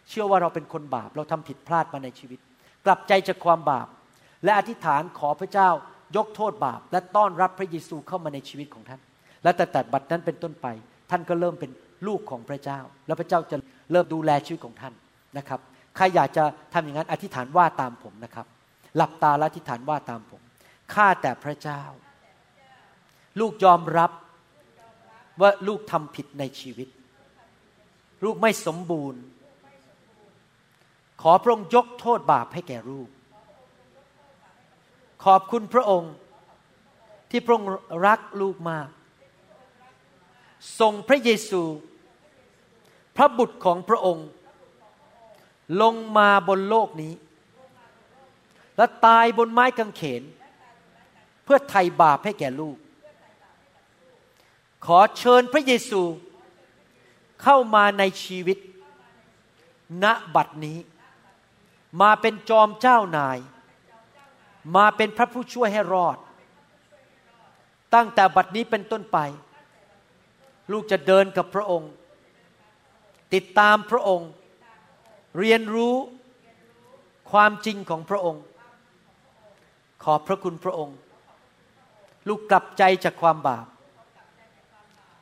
เชื่อว่าเราเป็นคนบาปเราทำผิดพลาดมาในชีวิต กลับใจจากความบาป และอธิษฐานขอพระเจ้า ยกโทษบาป และต้อนรับพระเยซูเข้ามาในชีวิตของท่าน และแต่แต่บัดนั้นเป็นต้นไป ท่านก็เริ่มเป็นลูกของพระเจ้า แล้วพระเจ้าจะเริ่มดูแลชีวิตของท่านนะครับใครอยากจะทำอย่างนั้นอธิษฐานว่าตามผมนะครับ หลับตาและอธิษฐานว่าตามผมข้าแต่พระเจ้า ลูกยอมรับว่าลูกทำผิดในชีวิต ลูกไม่สมบูรณ์ ขอพระองค์ยกโทษบาปให้แก่ลูก ขอบคุณพระองค์ ที่พระองค์รักลูกมากส่งพระเยซู พระบุตรของพระองค์ ลงมาบนโลกนี้ และตายบนไม้กางเขน เพื่อไถ่บาปให้แก่ลูก ขอเชิญพระเยซูเข้ามาในชีวิต ณบัดนี้ มาเป็นจอมเจ้านาย มาเป็นพระผู้ช่วยให้รอด ตั้งแต่บัดนี้เป็นต้นไป ลูกจะเดินกับพระองค์ ติดตามพระองค์ เรียนรู้ความจริงของพระองค์ ขอบพระคุณพระองค์ ลูกกลับใจจากความบาป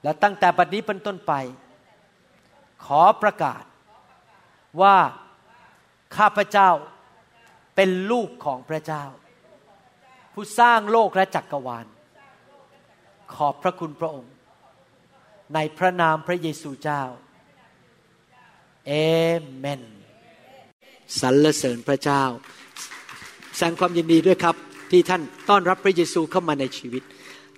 และตั้งแต่บัดนี้เป็นต้นไป ขอประกาศว่าข้าพเจ้าเป็นลูกของพระเจ้า ผู้สร้างโลกและจักกรวาล ขอบพระคุณพระองค์ ในพระนามพระเยซูเจ้าเอเมนสรรเสริญพระเจ้าแสดงความยินดีด้วยครับ ที่ท่านต้อนรับพระเยซูเข้ามาในชีวิต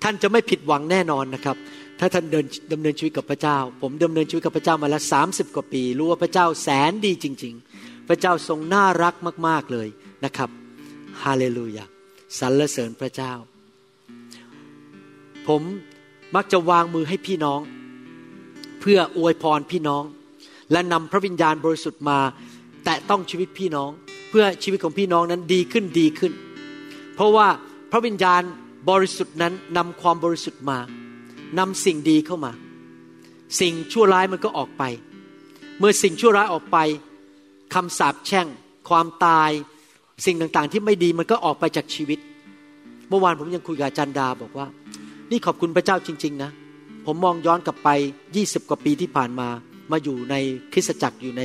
ท่านจะไม่ผิดหวังแน่นอนนะครับ ถ้าท่านเดินดำเนินชีวิตกับพระเจ้า ผมดำเนินชีวิตกับพระเจ้ามาแล้วสาสิบกว่าปี รู้ว่าพระเจ้าแสนดีจริง ๆ พระเจ้าทรงน่ารักมาก ๆเลยนะครับฮาเลลูยา สรรเสริญพระเจ้า ผมมักจะวางมือให้พี่น้อง เพื่ออวยพรพี่น้อง และนำพระวิญญาณบริสุทธิ์มา แตะต้องชีวิตพี่น้อง เพื่อชีวิตของพี่น้องนั้นดีขึ้นดีขึ้น เพราะว่าพระวิญญาณบริสุทธิ์นั้นนำความบริสุทธิ์มานำสิ่งดีเข้ามา สิ่งชั่วร้ายมันก็ออกไป เมื่อสิ่งชั่วร้ายออกไปคำสาปแช่ง ความตาย สิ่งต่างๆ ที่ไม่ดีมันก็ออกไปจากชีวิต เมื่อวานผมยังคุยกับจันดาบอกว่า นี่ขอบคุณพระเจ้าจริง ๆ นะ ผมมองย้อนกลับไปยี่สิบกว่าปีที่ผ่านมา มาอยู่ในคริสตจักรอยู่ใน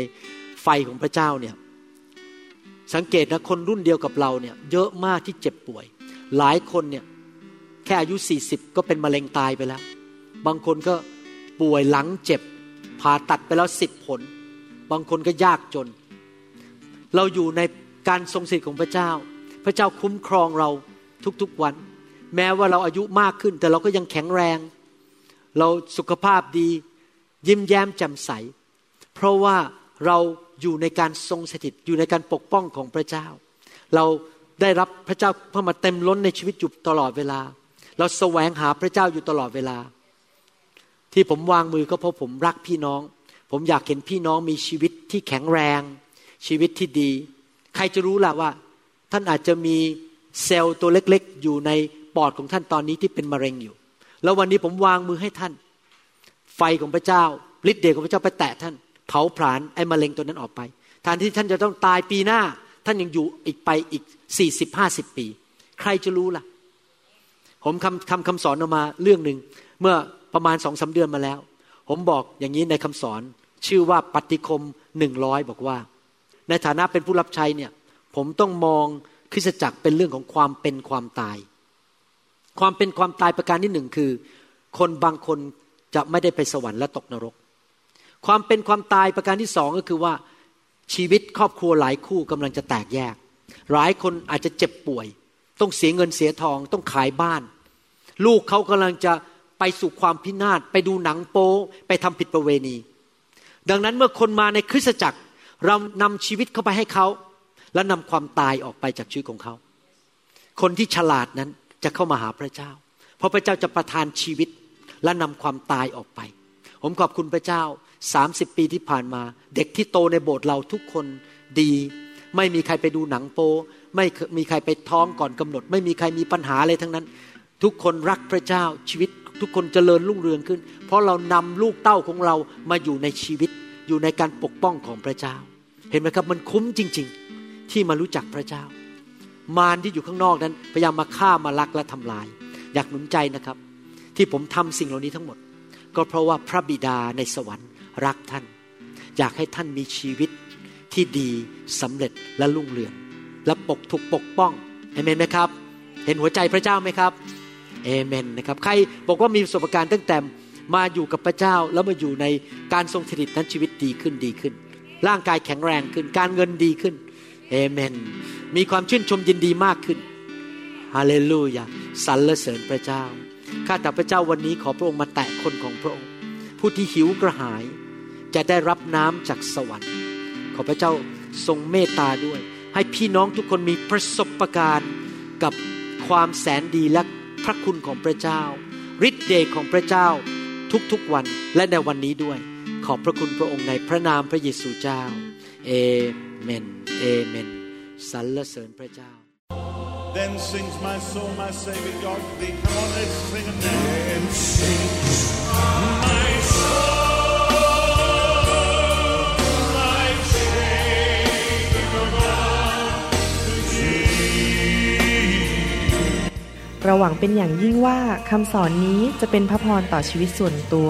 ไฟของพระเจ้าเนี่ย สังเกตนะคนรุ่นเดียวกับเราเนี่ย เยอะมากที่เจ็บป่วย หลายคนเนี่ยแค่อายุสี่สิบก็เป็นมะเร็งตายไปแล้ว บางคนก็ป่วยหลังเจ็บผ่าตัดไปแล้วสิบผล บางคนก็ยากจน เราอยู่ใน การทรงสิทธิ์ของพระเจ้า พระเจ้าคุ้มครองเราทุกๆวัน แม้ว่าเราอายุมากขึ้น แต่เราก็ยังแข็งแรง เราสุขภาพดี ยิ้มแย้มแจ่มใส เพราะว่าเราอยู่ในการทรงสถิตอยู่ในการปกป้องของพระเจ้า เราได้รับพระเจ้าเพิ่มมาเต็มล้นในชีวิตอยู่ตลอดเวลา เราแสวงหาพระเจ้าอยู่ตลอดเวลา ที่ผมวางมือก็เพราะผมรักพี่น้อง ผมอยากเห็นพี่น้องมีชีวิตที่แข็งแรง ชีวิตที่ดี ใครจะรู้ล่ะว่า ท่านอาจจะมีเซลล์ตัวเล็กๆ อยู่ในปอดของท่านตอนนี้ที่เป็นมะเร็งอยู่ แล้ววันนี้ผมวางมือให้ท่าน ไฟของพระเจ้าฤทธิ์เดชของพระเจ้าไปแตะท่าน เผาผลาญไอ้มะเร็งตัวนั้นออกไปแทนที่ท่านจะต้องตายปีหน้า ท่านยังอยู่อีกไปอีกสี่สิบห้าสิบปี ใครจะรู้ล่ะ ผมคำคำคำสอนออกมาเรื่องหนึ่งเมื่อประมาณสองสาเดือนมาแล้ว ผมบอกอย่างนี้ในคำสอน ชื่อว่าปฏิคมหนึ่งร้อยบอกว่า ในฐานะเป็นผู้รับใช้เนี่ย ผมต้องมองคริสตจักรเป็นเรื่องของความเป็นความตาย ความเป็นความตายประการที่หนึ่งคือ คนบางคนจะไม่ได้ไปสวรรค์และตกนรก ความเป็นความตายประการที่สองก็คือว่าชีวิตครอบครัวหลายคู่กำลังจะแตกแยก หลายคนอาจจะเจ็บป่วย ต้องเสียเงินเสียทอง ต้องขายบ้าน ลูกเขากำลังจะไปสู่ความพินาศไปดูหนังโป๊ไปทำผิดประเวณี ดังนั้นเมื่อคนมาในคริสตจักร เรานำชีวิตเข้าไปให้เขา และนำความตายออกไปจากชีวิตของเขา คนที่ฉลาดนั้นจะเข้ามาหาพระเจ้า เพราะพระเจ้าจะประทานชีวิตและนำความตายออกไป ผมขอบคุณพระเจ้าสามสิบปีที่ผ่านมา เด็กที่โตในโบสถ์เราทุกคนดี ไม่มีใครไปดูหนังโป ไม่มีใครไปท้องก่อนกำหนด ไม่มีใครมีปัญหาอะไรทั้งนั้น ทุกคนรักพระเจ้าชีวิตทุกคนเจริญรุ่งเรืองขึ้น เพราะเรานำลูกเต้าของเรามาอยู่ในชีวิต อยู่ในการปกป้องของพระเจ้า เห็นไหมครับมันคุ้มจริง ๆ ที่มารู้จักพระเจ้า มารที่อยู่ข้างนอกนั้น พยายามมาฆ่ามาลักและทำลาย อยากหนุนใจนะครับ ที่ผมทำสิ่งเหล่านี้ทั้งหมด ก็เพราะว่าพระบิดาในสวรรค์รักท่าน อยากให้ท่านมีชีวิตที่ดีสำเร็จและรุ่งเรืองและปกถูกปกป้องเอเมนไหมครับ เห็นหัวใจพระเจ้าไหมครับเอเมนนะครับใครบอกว่ามีประสบการณ์ตั้งแต่มาอยู่กับพระเจ้าแล้วมาอยู่ในการทรงสถิตนั้นชีวิตดีขึ้นดีขึ้น ร่างกายแข็งแรงขึ้น การเงินดีขึ้นเอเมน มีความชื่นชมยินดีมากขึ้นฮาเลลูยาสรรเสริญพระเจ้า ข้าแต่พระเจ้าวันนี้ขอพระองค์มาแตะคนของพระองค์ ผู้ที่หิวกระหาย จะได้รับน้ำจากสวรรค์ ขอพระเจ้าทรงเมตตาด้วย ให้พี่น้องทุกคนมีประสบการณ์กับความแสนดีและพระคุณของพระเจ้าฤทธิเดชของพระเจ้าทุกๆวันและในวันนี้ด้วย ขอบพระคุณพระองค์ในพระนามพระเยซูเจ้า เอเมน เอเมนสรรเสริญพระเจ้า Then sings my soul, my Savior God to thee. Come on, let's sing it now. Then sings my soul, my Savior God to thee. เราหวังเป็นอย่างยิ่งว่าคำสอนนี้จะเป็นพระพรต่อชีวิตส่วนตัว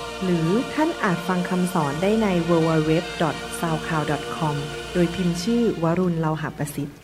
หรือท่านอาจฟังคำสอนได้ใน www.soundcloud.com โดยพิมพ์ชื่อวรุณเลาหะประสิทธิ์